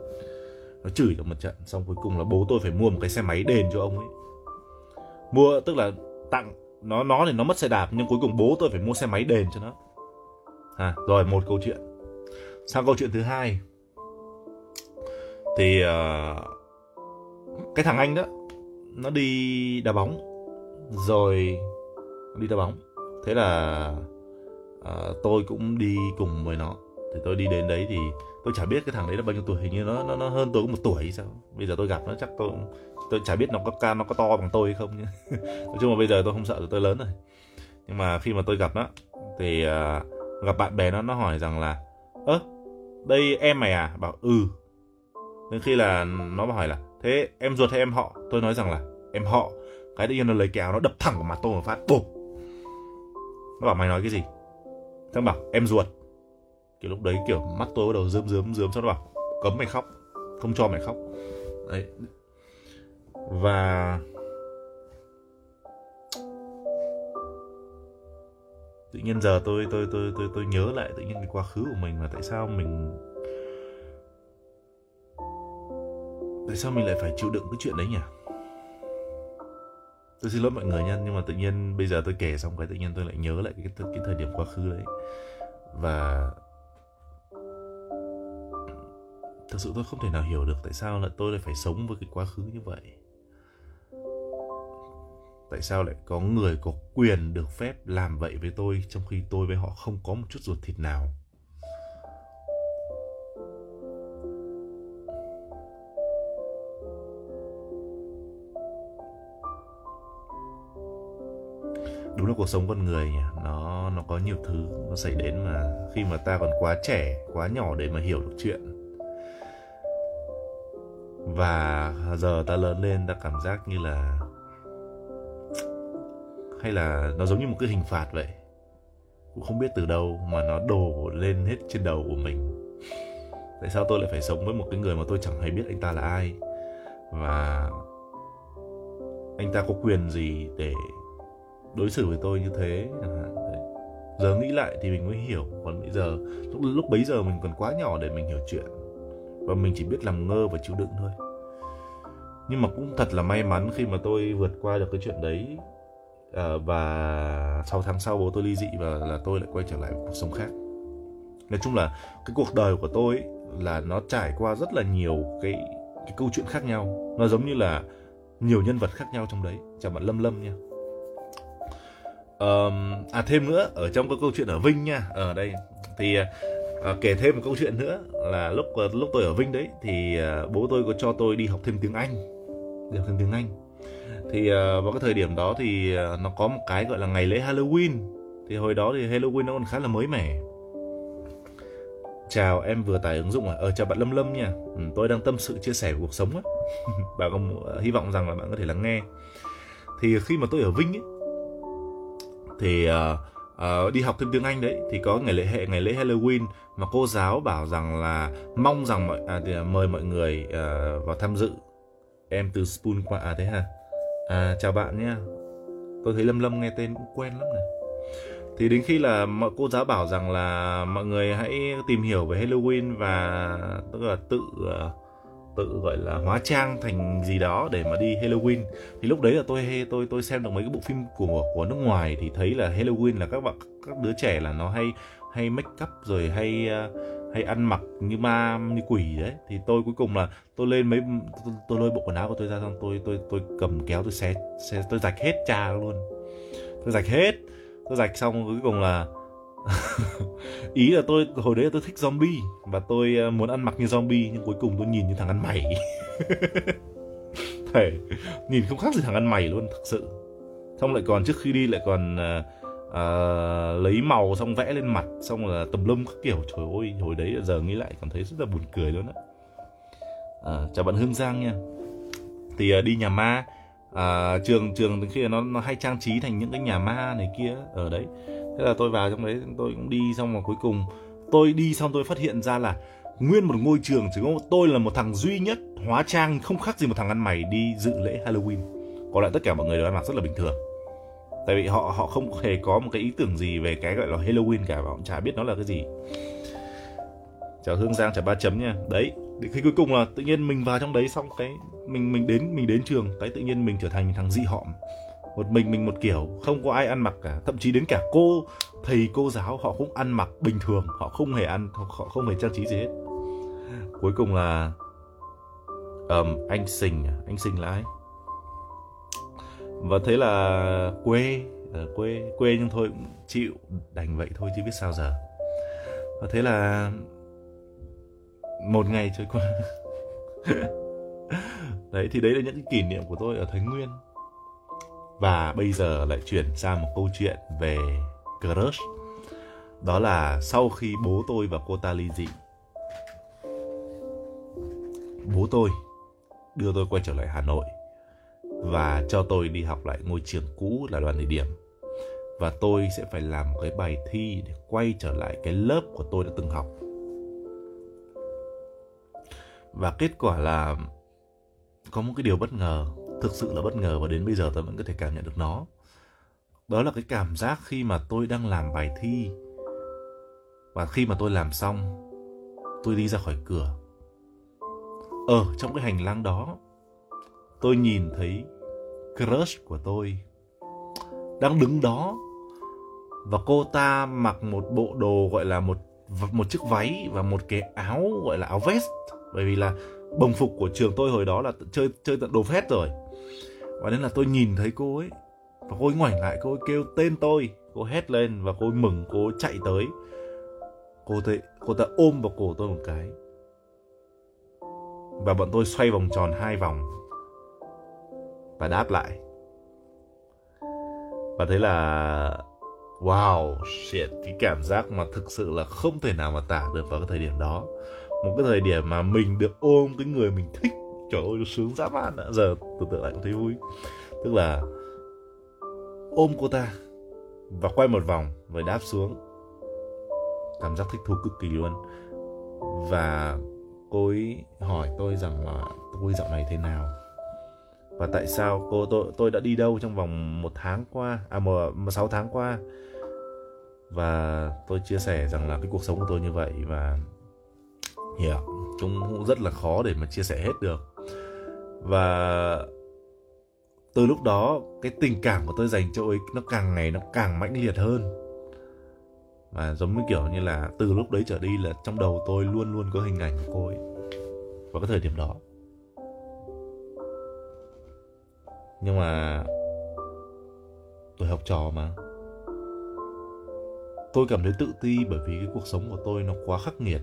Speaker 1: Nó chửi trong một trận xong cuối cùng là bố tôi phải mua một cái xe máy đền cho ông ấy. Mua tức là tặng nó nó thì nó mất xe đạp nhưng cuối cùng bố tôi phải mua xe máy đền cho nó. À, rồi một câu chuyện. Sang câu chuyện thứ hai. Thì uh, cái thằng anh đó nó đi đá bóng. Rồi đi đá bóng. Thế là uh, tôi cũng đi cùng với nó. Thì tôi đi đến đấy thì tôi chả biết cái thằng đấy là bao nhiêu tuổi hình như nó nó, nó hơn tôi có một tuổi hay sao. Bây giờ tôi gặp nó chắc tôi tôi chả biết nó có ca nó có to bằng tôi hay không nhé. [laughs] Nói chung là bây giờ tôi không sợ tôi lớn rồi. Nhưng mà khi mà tôi gặp nó thì uh, gặp bạn bè nó nó hỏi rằng là ơ đây em mày à? Bảo ừ. Đến khi là nó hỏi là thế em ruột hay em họ? Tôi nói rằng là em họ. Cái tự nhiên nó lấy kéo nó đập thẳng vào mặt tôi một phát bụp nó bảo mày nói cái gì? Thằng bảo, em ruột. Kiểu lúc đấy kiểu mắt tôi bắt đầu rơm rớm rớm sau đó bảo, cấm mày khóc, không cho mày khóc. Đấy. Và tự nhiên giờ tôi tôi tôi tôi tôi nhớ lại tự nhiên cái quá khứ của mình là tại sao mình tại sao mình lại phải chịu đựng cái chuyện đấy nhỉ? Tôi xin lỗi mọi người nha nhưng mà tự nhiên bây giờ tôi kể xong cái tự nhiên tôi lại nhớ lại cái cái, thời điểm quá khứ đấy. Và thực sự tôi không thể nào hiểu được tại sao lại tôi lại phải sống với cái quá khứ như vậy. Tại sao lại có người có quyền được phép làm vậy với tôi trong khi tôi với họ không có một chút ruột thịt nào? Cuộc sống con người nhỉ? Nó nó có nhiều thứ, nó xảy đến mà khi mà ta còn quá trẻ, quá nhỏ để mà hiểu được chuyện. Và giờ ta lớn lên, ta cảm giác như là, hay là nó giống như một cái hình phạt vậy. Cũng không biết từ đâu mà nó đổ lên hết trên đầu của mình. Tại sao tôi lại phải sống với một cái người mà tôi chẳng hề biết anh ta là ai? Và anh ta có quyền gì để đối xử với tôi như thế chẳng hạn giờ nghĩ lại thì mình mới hiểu còn bây giờ lúc lúc bấy giờ mình còn quá nhỏ để mình hiểu chuyện. Và mình chỉ biết làm ngơ và chịu đựng thôi. Nhưng mà cũng thật là may mắn khi mà tôi vượt qua được cái chuyện đấy. À, và 6 tháng sau bố tôi ly dị và là tôi lại quay trở lại cuộc sống khác. Nói chung là cái cuộc đời của tôi ấy, là nó trải qua rất là nhiều cái cái câu chuyện khác nhau. Nó giống như là nhiều nhân vật khác nhau trong đấy. Chào bạn lâm lâm nha um, à thêm nữa ở trong cái câu chuyện ở vinh nha ở đây thì uh, kể thêm một câu chuyện nữa là lúc ờ, lúc tôi ở vinh đấy thì uh, bố tôi có cho tôi đi học thêm tiếng anh đi học thêm tiếng anh. Thì uh, vào cái thời điểm đó thì uh, nó có một cái gọi là ngày lễ Halloween. Thì hồi đó thì Halloween nó còn khá là mới mẻ. Chào em vừa tải ứng dụng à? Ờ chào bạn Lâm Lâm nha. Ừ, tôi đang tâm sự chia sẻ cuộc sống á. [laughs] Bạn có hy vọng rằng là bạn có thể lắng nghe. Thì khi mà tôi ở Vinh ấy thì uh, uh, đi học thêm tiếng Anh đấy thì có ngày lễ hệ ngày lễ Halloween mà cô giáo bảo rằng là mong rằng mọi à, thì, uh, mời mọi người uh, vào tham dự. Em từ Spoon qua à thế hả? À chào bạn nhé. Tôi thấy Lâm Lâm nghe tên cũng quen lắm này. Thì đến khi là mọi cô giáo bảo rằng là mọi người hãy tìm hiểu về Halloween và tức là tự uh, tự gọi là hóa trang thành gì đó để mà đi Halloween. Thì lúc đấy là tôi tôi tôi xem được mấy cái bộ phim của của nước ngoài thì thấy là Halloween là các bạn các đứa trẻ là nó hay hay make up rồi hay ờ, hay ăn mặc như ma như quỷ đấy. Thì tôi cuối cùng là tôi lên mấy tôi, tôi lôi bộ quần áo của tôi ra xong tôi tôi tôi cầm kéo tôi xé, xé tôi rạch hết cha luôn. Tôi rạch hết. Tôi rạch xong cuối cùng là [laughs] ý là tôi hồi đấy là tôi thích zombie và tôi ờ, muốn ăn mặc như zombie nhưng cuối cùng tôi nhìn như thằng ăn mày. [laughs] Thể nhìn không khác gì thằng ăn mày luôn thực sự. Xong lại còn trước khi đi lại còn uh, à, lấy màu xong vẽ lên mặt xong là tùm lum các kiểu. Trời ơi hồi đấy giờ nghĩ lại cảm thấy rất là buồn cười luôn á. À, chào bạn Hương Giang nha. Thì à, đi nhà ma à, trường trường khi nó nó hay trang trí thành những cái nhà ma này kia ở đấy. Thế là tôi vào trong đấy tôi cũng đi xong mà cuối cùng. Tôi đi xong tôi phát hiện ra là nguyên một ngôi trường chỉ có tôi là một thằng duy nhất hóa trang không khác gì một thằng ăn mày đi dự lễ Halloween. Còn lại tất cả mọi người đều ăn mặc rất là bình thường. Tại vì họ họ không hề có một cái ý tưởng gì về cái gọi là Halloween cả và họ chả biết nó là cái gì. Chào Hương Giang chào ba chấm nha. Đấy khi cuối cùng là tự nhiên mình vào trong đấy xong cái mình mình đến mình đến trường cái tự nhiên mình trở thành thằng dị họm một mình mình một kiểu không có ai ăn mặc cả. Thậm chí đến cả cô thầy cô giáo họ cũng ăn mặc bình thường họ không hề ăn họ không hề trang trí gì hết. Cuối cùng là um, anh sình à, anh sình là ai? Và thế là quê ở quê quê nhưng thôi cũng chịu đành vậy thôi chứ biết sao giờ. Và thế là một ngày trôi qua. [laughs] Đấy, thì đấy là những cái kỷ niệm của tôi ở thái nguyên. Và bây giờ lại chuyển sang một câu chuyện về crush. Đó là sau khi bố tôi và cô ta ly dị, bố tôi đưa tôi quay trở lại hà nội và cho tôi đi học lại ngôi trường cũ là đoàn địa điểm. Và tôi sẽ phải làm một cái bài thi để quay trở lại cái lớp của tôi đã từng học và kết quả là có một cái điều bất ngờ, thực sự là bất ngờ và đến bây giờ tôi vẫn có thể cảm nhận được nó. Đó là cái cảm giác khi mà tôi đang làm bài thi và khi mà tôi làm xong, tôi đi ra khỏi cửa. Ở trong cái hành lang đó, tôi nhìn thấy crush của tôi đang đứng đó và cô ta mặc một bộ đồ gọi là một một chiếc váy và một cái áo gọi là áo vest bởi vì là đồng phục của trường tôi hồi đó là chơi chơi tận đồ phét rồi. Và nên là tôi nhìn thấy cô ấy và cô ấy ngoảnh lại cô ấy kêu tên tôi. Cô hét lên và cô ấy mừng cô ấy chạy tới. Cô ấy, cô ta ôm vào cổ tôi một cái. Và bọn tôi xoay vòng tròn hai vòng và đáp lại. Và thế là wow shit cái cảm giác mà thực sự là không thể nào mà tả được vào cái thời điểm đó một cái thời điểm mà mình được ôm cái người mình thích. Trời ơi sướng dã man đã giờ tưởng tượng lại cũng thấy vui. Tức là ôm cô ta và quay một vòng và đáp xuống. Cảm giác thích thú cực kỳ luôn. Và cô ấy hỏi tôi rằng là tôi dạo này thế nào? Và tại sao cô tôi tôi đã đi đâu trong vòng một tháng qua? À một, một sáu tháng qua? Và tôi chia sẻ rằng là cái cuộc sống của tôi như vậy và yeah, cũng rất là khó để mà chia sẻ hết được. Và từ lúc đó cái tình cảm của tôi dành cho ấy nó càng ngày nó càng mãnh liệt hơn. Và giống như kiểu như là từ lúc đấy trở đi là trong đầu tôi luôn luôn có hình ảnh của cô ấy. Vào cái thời điểm đó. Nhưng mà tôi học trò mà. Tôi cảm thấy tự ti bởi vì cái cuộc sống của tôi nó quá khắc nghiệt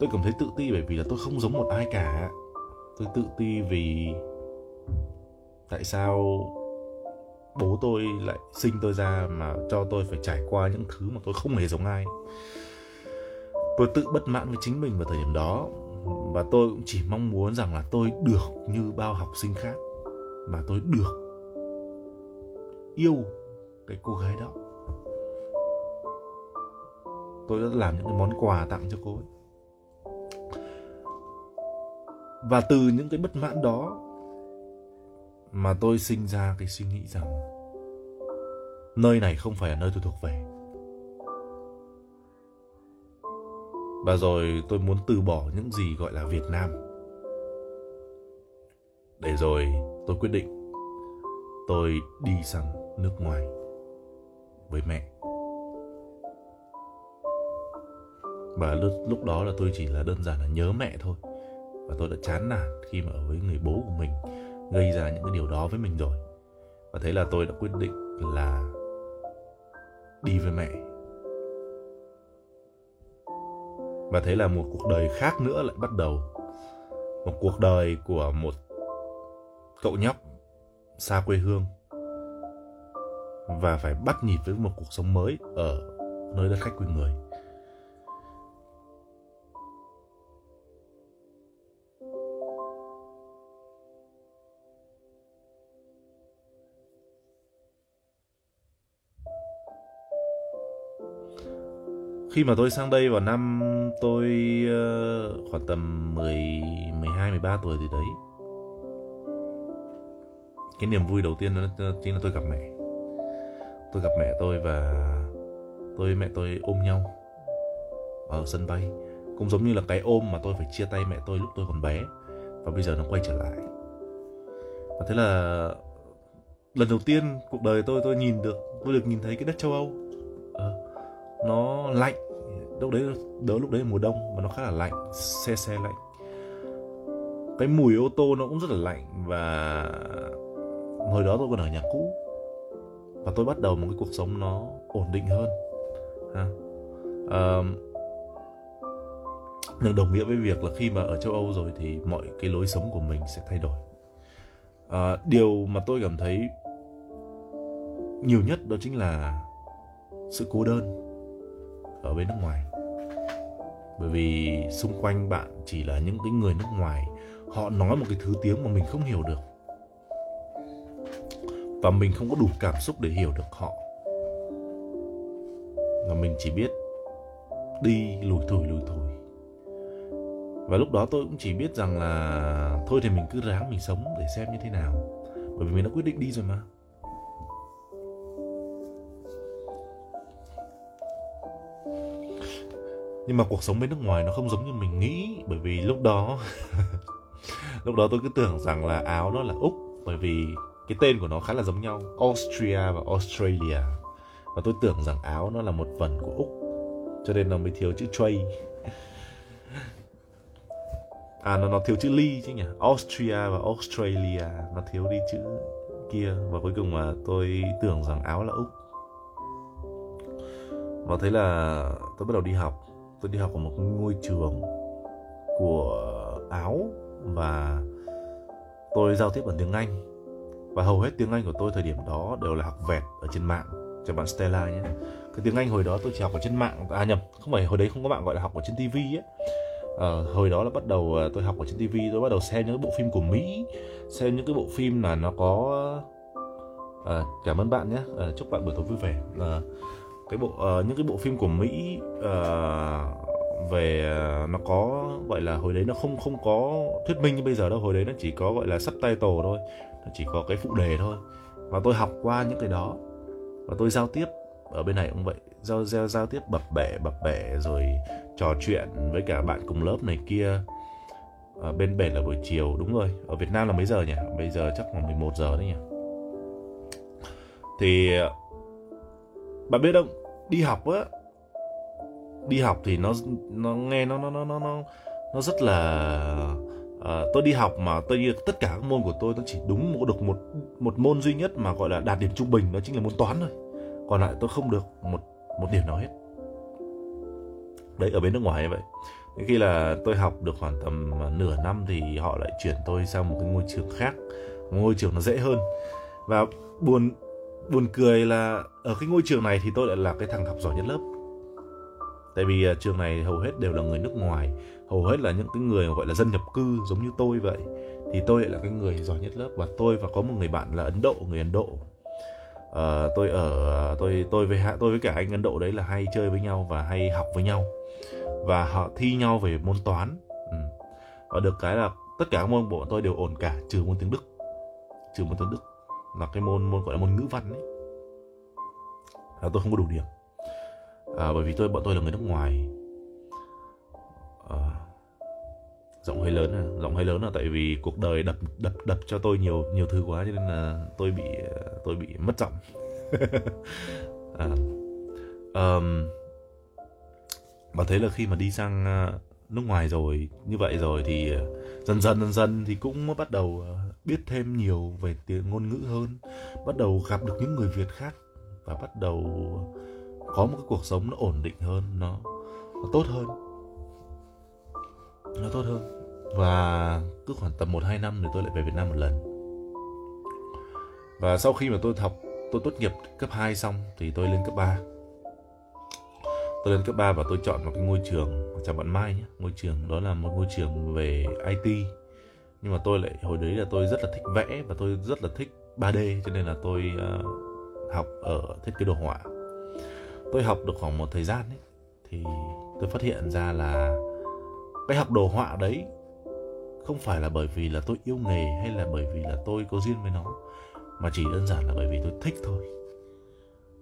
Speaker 1: tôi cảm thấy tự ti bởi vì là tôi không giống một ai cả. Tôi tự ti vì tại sao bố tôi lại sinh tôi ra mà cho tôi phải trải qua những thứ mà tôi không hề giống ai. Tôi tự bất mãn với chính mình vào thời điểm đó và tôi cũng chỉ mong muốn rằng là tôi được như bao học sinh khác mà tôi được yêu cái cô gái đó. Tôi đã làm những cái món quà tặng cho cô ấy và từ những cái bất mãn đó mà tôi sinh ra cái suy nghĩ rằng nơi này không phải là nơi tôi thuộc về. Và rồi tôi muốn từ bỏ những gì gọi là việt nam. Để rồi tôi quyết định tôi đi sang nước ngoài với mẹ. Và lúc, lúc đó là tôi chỉ là đơn giản là nhớ mẹ thôi và tôi đã chán nản khi mà ở với người bố của mình, gây ra những cái điều đó với mình rồi. Và thế là tôi đã quyết định là đi với mẹ. Và thế là một cuộc đời khác nữa lại bắt đầu. Một cuộc đời của một cậu nhóc xa quê hương. Và phải bắt nhịp với một cuộc sống mới ở nơi đất khách quê người. Khi mà tôi sang đây vào năm tôi uh, khoảng tầm 10 12 13 tuổi thì đấy. Cái niềm vui đầu tiên đó chính là tôi gặp mẹ. Tôi gặp mẹ tôi và tôi mẹ tôi ôm nhau ở sân bay. Cũng giống như là cái ôm mà tôi phải chia tay mẹ tôi lúc tôi còn bé và bây giờ nó quay trở lại. Và thế là lần đầu tiên cuộc đời tôi tôi nhìn được tôi được nhìn thấy cái đất châu Âu. Nó lạnh. Lúc đấy đỡ lúc đấy là mùa đông và nó khá là lạnh xe xe lạnh. Cái mùi ô tô nó cũng rất là lạnh và hồi đó tôi còn ở nhà cũ. Và tôi bắt đầu một cái cuộc sống nó ổn định hơn ha. Uh, đồng nghĩa với việc là khi mà ở châu Âu rồi thì mọi cái lối sống của mình sẽ thay đổi. À, điều mà tôi cảm thấy nhiều nhất đó chính là sự cô đơn ở bên nước ngoài. Bởi vì xung quanh bạn chỉ là những cái người nước ngoài, họ nói một cái thứ tiếng mà mình không hiểu được. Và mình không có đủ cảm xúc để hiểu được họ. Và mình chỉ biết đi lùi thủi lùi thủi. Và lúc đó tôi cũng chỉ biết rằng là thôi thì mình cứ ráng mình sống để xem như thế nào. Bởi vì mình đã quyết định đi rồi mà. Nhưng mà cuộc sống bên nước ngoài nó không giống như mình nghĩ, bởi vì lúc đó [laughs] lúc đó tôi cứ tưởng rằng là áo nó là úc, bởi vì cái tên của nó khá là giống nhau, Austria và Australia. Và tôi tưởng rằng áo nó là một phần của úc, cho nên nó mới thiếu chữ Tray. [laughs] À nó nó thiếu chữ ly chứ nhỉ? Austria và Australia, nó thiếu đi chữ kia. Và cuối cùng mà tôi tưởng rằng áo là úc. Và thế là tôi bắt đầu đi học tôi đi học ở một ngôi trường của áo và tôi giao tiếp bằng tiếng anh. Và hầu hết tiếng anh của tôi thời điểm đó đều là học vẹt ở trên mạng cho bạn Stella nhé. Cái tiếng anh hồi đó tôi chỉ học ở trên mạng à nhầm không phải hồi đấy không có bạn gọi là học ở trên TV ấy. À, hồi đó là bắt đầu ờ, tôi học ở trên TV tôi bắt đầu xem những bộ phim của Mỹ xem những cái bộ phim là nó có à, cảm ơn bạn nhé. À, chúc bạn buổi tối vui vẻ. À, cái bộ uh, những cái bộ phim của Mỹ uh, về uh, nó có gọi là hồi đấy nó không không có thuyết minh như bây giờ đâu. Hồi đấy nó chỉ có gọi là subtitle thôi nó chỉ có cái phụ đề thôi. Và tôi học qua những cái đó và tôi giao tiếp ở bên này cũng vậy. Giao giao giao tiếp bập bẹ bập bẹ rồi trò chuyện với cả bạn cùng lớp này kia. Ở bên bển là buổi chiều đúng rồi. Ở Việt Nam là mấy giờ nhỉ? Bây giờ chắc khoảng 11 giờ đấy nhỉ? Thì bạn biết không? Đi học á. Đi học thì nó nó nghe nó nó nó nó nó nó rất là uh, tôi đi học mà tôi tất cả các môn của tôi nó chỉ đúng một được một một môn duy nhất mà gọi là đạt điểm trung bình đó chính là môn toán thôi. Còn lại tôi không được một một điểm nào hết. Đấy ở bên nước ngoài như vậy. Đến khi là tôi học được khoảng tầm ờ, nửa năm thì họ lại chuyển tôi sang một cái ngôi trường khác. Một ngôi trường nó dễ hơn. Và buồn buồn cười là ở cái ngôi trường này thì tôi lại là cái thằng học giỏi nhất lớp. Tại vì à, trường này hầu hết đều là người nước ngoài hầu hết là những cái người gọi là dân nhập cư giống như tôi vậy. Thì tôi lại là cái người giỏi nhất lớp và tôi và có một người bạn là ấn độ người ấn độ. Uh, tôi ở tôi tôi với tôi với cả anh ấn độ đấy là hay chơi với nhau và hay học với nhau. Và họ thi nhau về môn toán. Ừ. và được cái là tất cả các môn bộ tôi đều ổn cả trừ môn tiếng đức. Trừ môn tiếng đức là cái môn môn gọi là môn ngữ văn ấy là tôi không có đủ điểm à, bởi vì tôi bọn tôi là người nước ngoài à, giọng hơi lớn à. giọng hơi lớn là tại vì cuộc đời đập đập đập cho tôi nhiều nhiều thứ quá cho nên là tôi bị tôi bị mất giọng [laughs] à, um, và thế là khi mà đi sang à, nước ngoài rồi như vậy rồi thì à, dần dần dần dần thì cũng bắt đầu à, biết thêm nhiều về tiếng ngôn ngữ hơn, bắt đầu gặp được những người việt khác và bắt đầu có một cái cuộc sống nó ổn định hơn, nó nó tốt hơn. Nó tốt hơn. Và cứ khoảng tầm một hai năm thì tôi lại về Việt Nam một lần. Và sau khi mà tôi học, tôi tốt nghiệp cấp 2 xong thì tôi lên cấp 3 tôi lên cấp 3 và tôi chọn một cái ngôi trường, chào bạn Mai nhé. Ngôi trường đó là một ngôi trường về IT nhưng mà tôi lại hồi đấy là tôi rất là thích vẽ và tôi rất là thích 3D cho nên là tôi uh, học ở thiết kế đồ họa. Tôi học được khoảng một thời gian ấy thì tôi phát hiện ra là cái học đồ họa đấy không phải là bởi vì là tôi yêu nghề hay là bởi vì là tôi có duyên với nó mà chỉ đơn giản là bởi vì tôi thích thôi.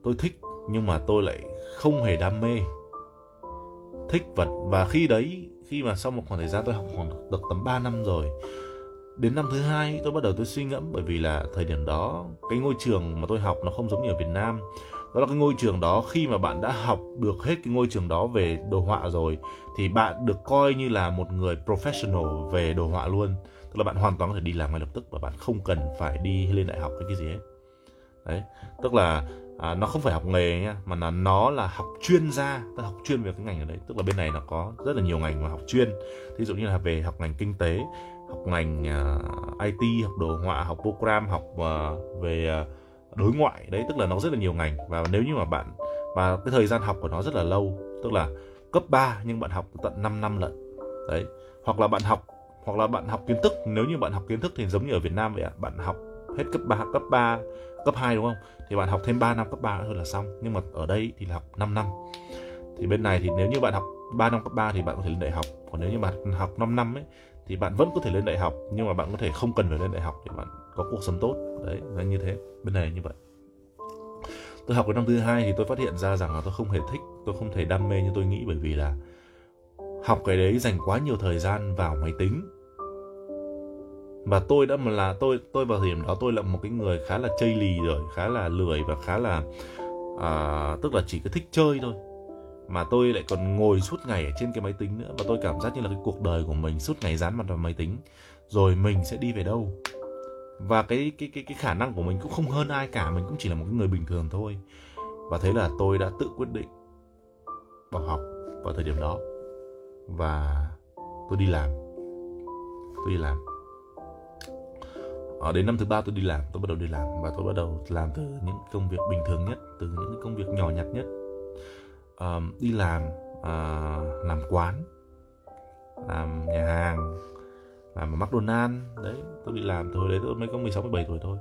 Speaker 1: Tôi thích nhưng mà tôi lại không hề đam mê. Thích vật và khi đấy khi mà sau một khoảng thời gian tôi học khoảng được tầm 3 năm rồi đến năm thứ hai tôi bắt đầu tôi suy ngẫm bởi vì là thời điểm đó cái ngôi trường mà tôi học nó không giống như ở Việt Nam. Đó là cái ngôi trường đó khi mà bạn đã học được hết cái ngôi trường đó về đồ họa rồi thì bạn được coi như là một người professional về đồ họa luôn. Tức là bạn hoàn toàn có thể đi làm ngay lập tức và bạn không cần phải đi lên đại học hay cái gì hết. Đấy tức là à, nó không phải học nghề nhá mà là nó là học chuyên gia. Tức học chuyên về cái ngành ở đấy. Tức là bên này nó có rất là nhiều ngành mà học chuyên. Ví dụ như là về học ngành kinh tế học ngành ờ, uh, IT học đồ họa học program học uh, về uh, đối ngoại. Đấy tức là nó rất là nhiều ngành. Và nếu như mà bạn và cái thời gian học của nó rất là lâu tức là cấp 3 nhưng bạn học tận 5 năm lận. Đấy hoặc là bạn học hoặc là bạn học kiến thức. Nếu như bạn học kiến thức thì giống như ở Việt Nam vậy ạ bạn học hết cấp 3 cấp 3 cấp 2 đúng không? Thì bạn học thêm 3 năm cấp 3 thôi là xong. Nhưng mà ở đây thì là học 5 năm. Thì bên này thì nếu như bạn học 3 năm cấp 3 thì bạn có thể lên đại học. Còn nếu như bạn học 5 năm ấy thì bạn vẫn có thể lên đại học nhưng mà bạn có thể không cần phải lên đại học để bạn có cuộc sống tốt. Đấy là như thế bên này như vậy. Tôi học cái năm thứ hai thì tôi phát hiện ra rằng là tôi không hề thích tôi không thể đam mê như tôi nghĩ bởi vì là học cái đấy dành quá nhiều thời gian vào máy tính. Và tôi đã mà là tôi tôi vào thời điểm đó tôi là một cái người khá là chây lì rồi khá là lười và khá là à, tức là chỉ có thích chơi thôi mà tôi lại còn ngồi suốt ngày ở trên cái máy tính nữa, và tôi cảm giác như là cái cuộc đời của mình suốt ngày dán mặt vào máy tính. Rồi mình sẽ đi về đâu? Và cái cái cái cái khả năng của mình cũng không hơn ai cả, mình cũng chỉ là một người bình thường thôi. Và thế là tôi đã tự quyết định bỏ học vào thời điểm đó. Và tôi đi làm. Tôi đi làm. Ở đến năm thứ ba tôi đi làm, tôi bắt đầu đi làm. Và tôi bắt đầu làm từ những công việc bình thường nhất, từ những công việc nhỏ nhặt nhất um, đi làm uh, làm quán làm nhà hàng làm ở McDonald đấy tôi đi làm từ hồi đấy tôi mới có 16 17 tuổi thôi.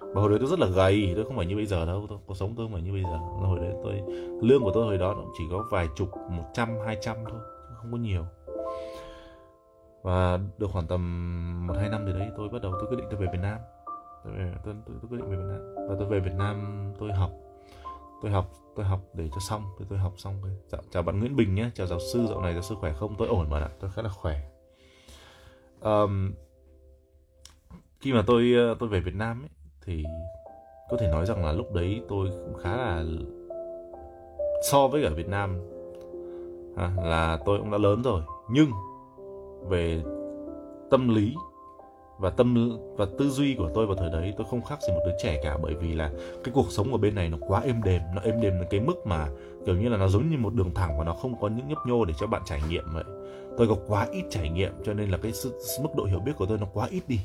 Speaker 1: Và hồi đấy tôi rất là gầy tôi không phải như bây giờ đâu tôi cuộc sống tôi không phải như bây giờ. Hồi đấy tôi lương của tôi hồi đó chỉ có vài chục một trăm hai trăm thôi không có nhiều. Và được khoảng tầm một hai năm từ đấy tôi bắt đầu tôi quyết định tôi về Việt Nam. Tôi, về, tôi, tôi, tôi quyết định về Việt Nam. Và tôi về Việt Nam tôi học. Tôi học tôi học để cho xong tôi tôi học xong rồi chào, dạ, chào bạn Nguyễn Bình nhé chào giáo sư dạo này giáo sư khỏe không? Tôi ổn mà ạ tôi khá là khỏe. Um, khi mà tôi ờ, tôi về Việt Nam ấy, thì có thể nói rằng là lúc đấy tôi cũng khá là so với ở Việt Nam. À, là tôi cũng đã lớn rồi nhưng về tâm lý và tâm và tư duy của tôi vào thời đấy tôi không khác gì một đứa trẻ cả bởi vì là cái cuộc sống ở bên này nó quá êm đềm nó êm đềm đến cái mức mà kiểu như là nó giống như một đường thẳng và nó không có những nhấp nhô để cho bạn trải nghiệm vậy. Tôi có quá ít trải nghiệm cho nên là cái sự, mức độ hiểu biết của tôi nó quá ít đi.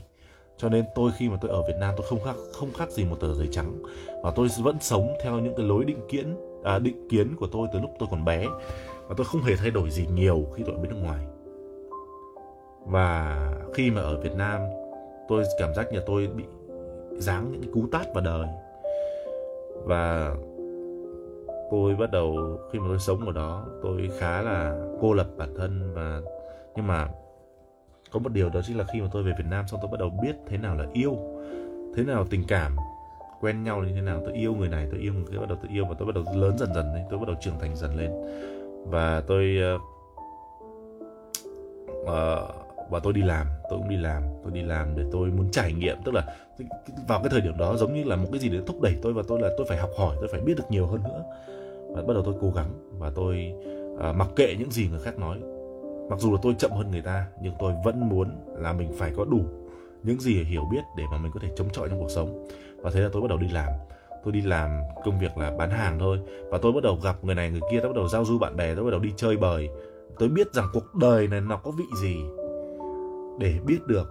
Speaker 1: Cho nên tôi khi mà tôi ở Việt Nam tôi không khác không khác gì một tờ giấy trắng. Và tôi vẫn sống theo những cái lối định kiến à, định kiến của tôi từ lúc tôi còn bé. Và tôi không hề thay đổi gì nhiều khi tôi ở bên nước ngoài. Và khi mà ở Việt Nam tôi cảm giác như tôi bị giáng những cú tát vào đời. Và tôi bắt đầu khi mà tôi sống ở đó tôi khá là cô lập bản thân và nhưng mà có một điều đó chính là khi mà tôi về Việt Nam xong tôi bắt đầu biết thế nào là yêu thế nào tình cảm quen nhau như thế nào tôi yêu người này tôi yêu người kia bắt đầu tôi yêu và tôi bắt đầu lớn dần dần lên tôi bắt đầu trưởng thành dần lên. Và tôi uh, uh, và tôi đi làm tôi cũng đi làm tôi đi làm để tôi muốn trải nghiệm. Tức là vào cái thời điểm đó giống như là một cái gì để thúc đẩy tôi và tôi là tôi phải học hỏi tôi phải biết được nhiều hơn nữa. Và bắt đầu tôi cố gắng và tôi à, mặc kệ những gì người khác nói. Mặc dù là tôi chậm hơn người ta nhưng tôi vẫn muốn là mình phải có đủ những gì hiểu biết để mà mình có thể chống chọi trong cuộc sống. Và thế là tôi bắt đầu đi làm. Tôi đi làm công việc là bán hàng thôi. Và tôi bắt đầu gặp người này người kia tôi bắt đầu giao du bạn bè tôi bắt đầu đi chơi bời. Tôi biết rằng cuộc đời này nó có vị gì để biết được.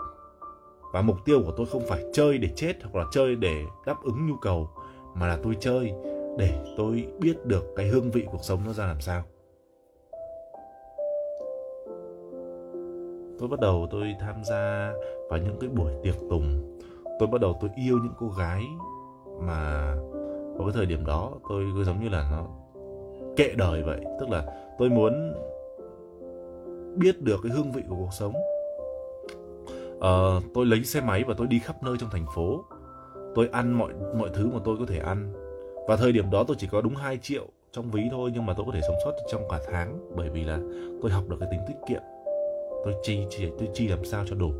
Speaker 1: Và mục tiêu của tôi không phải chơi để chết hoặc là chơi để đáp ứng nhu cầu, mà là tôi chơi để tôi biết được cái hương vị cuộc sống nó ra làm sao. Tôi bắt đầu tôi tham gia vào những cái buổi tiệc tùng. Tôi bắt đầu tôi yêu những cô gái mà vào cái thời điểm đó tôi cứ giống như là nó kệ đời vậy. Tức là tôi muốn biết được cái hương vị của cuộc sống uh, tôi lấy xe máy và tôi đi khắp nơi trong thành phố. Tôi ăn mọi mọi thứ mà tôi có thể ăn. Và thời điểm đó tôi chỉ có đúng 2 triệu trong ví thôi nhưng mà tôi có thể sống sót trong cả tháng bởi vì là tôi học được cái tính tiết kiệm. Tôi chi chỉ tôi chi làm sao cho đủ.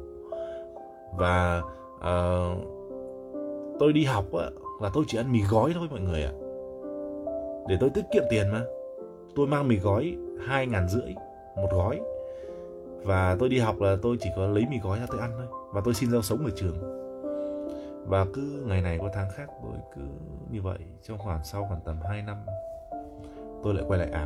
Speaker 1: Và uh, tôi đi học á, là tôi chỉ ăn mì gói thôi mọi người ạ. Để tôi tiết kiệm tiền mà. Tôi mang mì gói hai ngàn rưỡi một gói và tôi đi học là tôi chỉ có lấy mì gói ra tôi ăn thôi. Và tôi xin rau sống ở trường. Và cứ ngày này qua tháng khác, tôi cứ như vậy. Trong khoảng sau khoảng tầm 2 năm, tôi lại quay lại áo.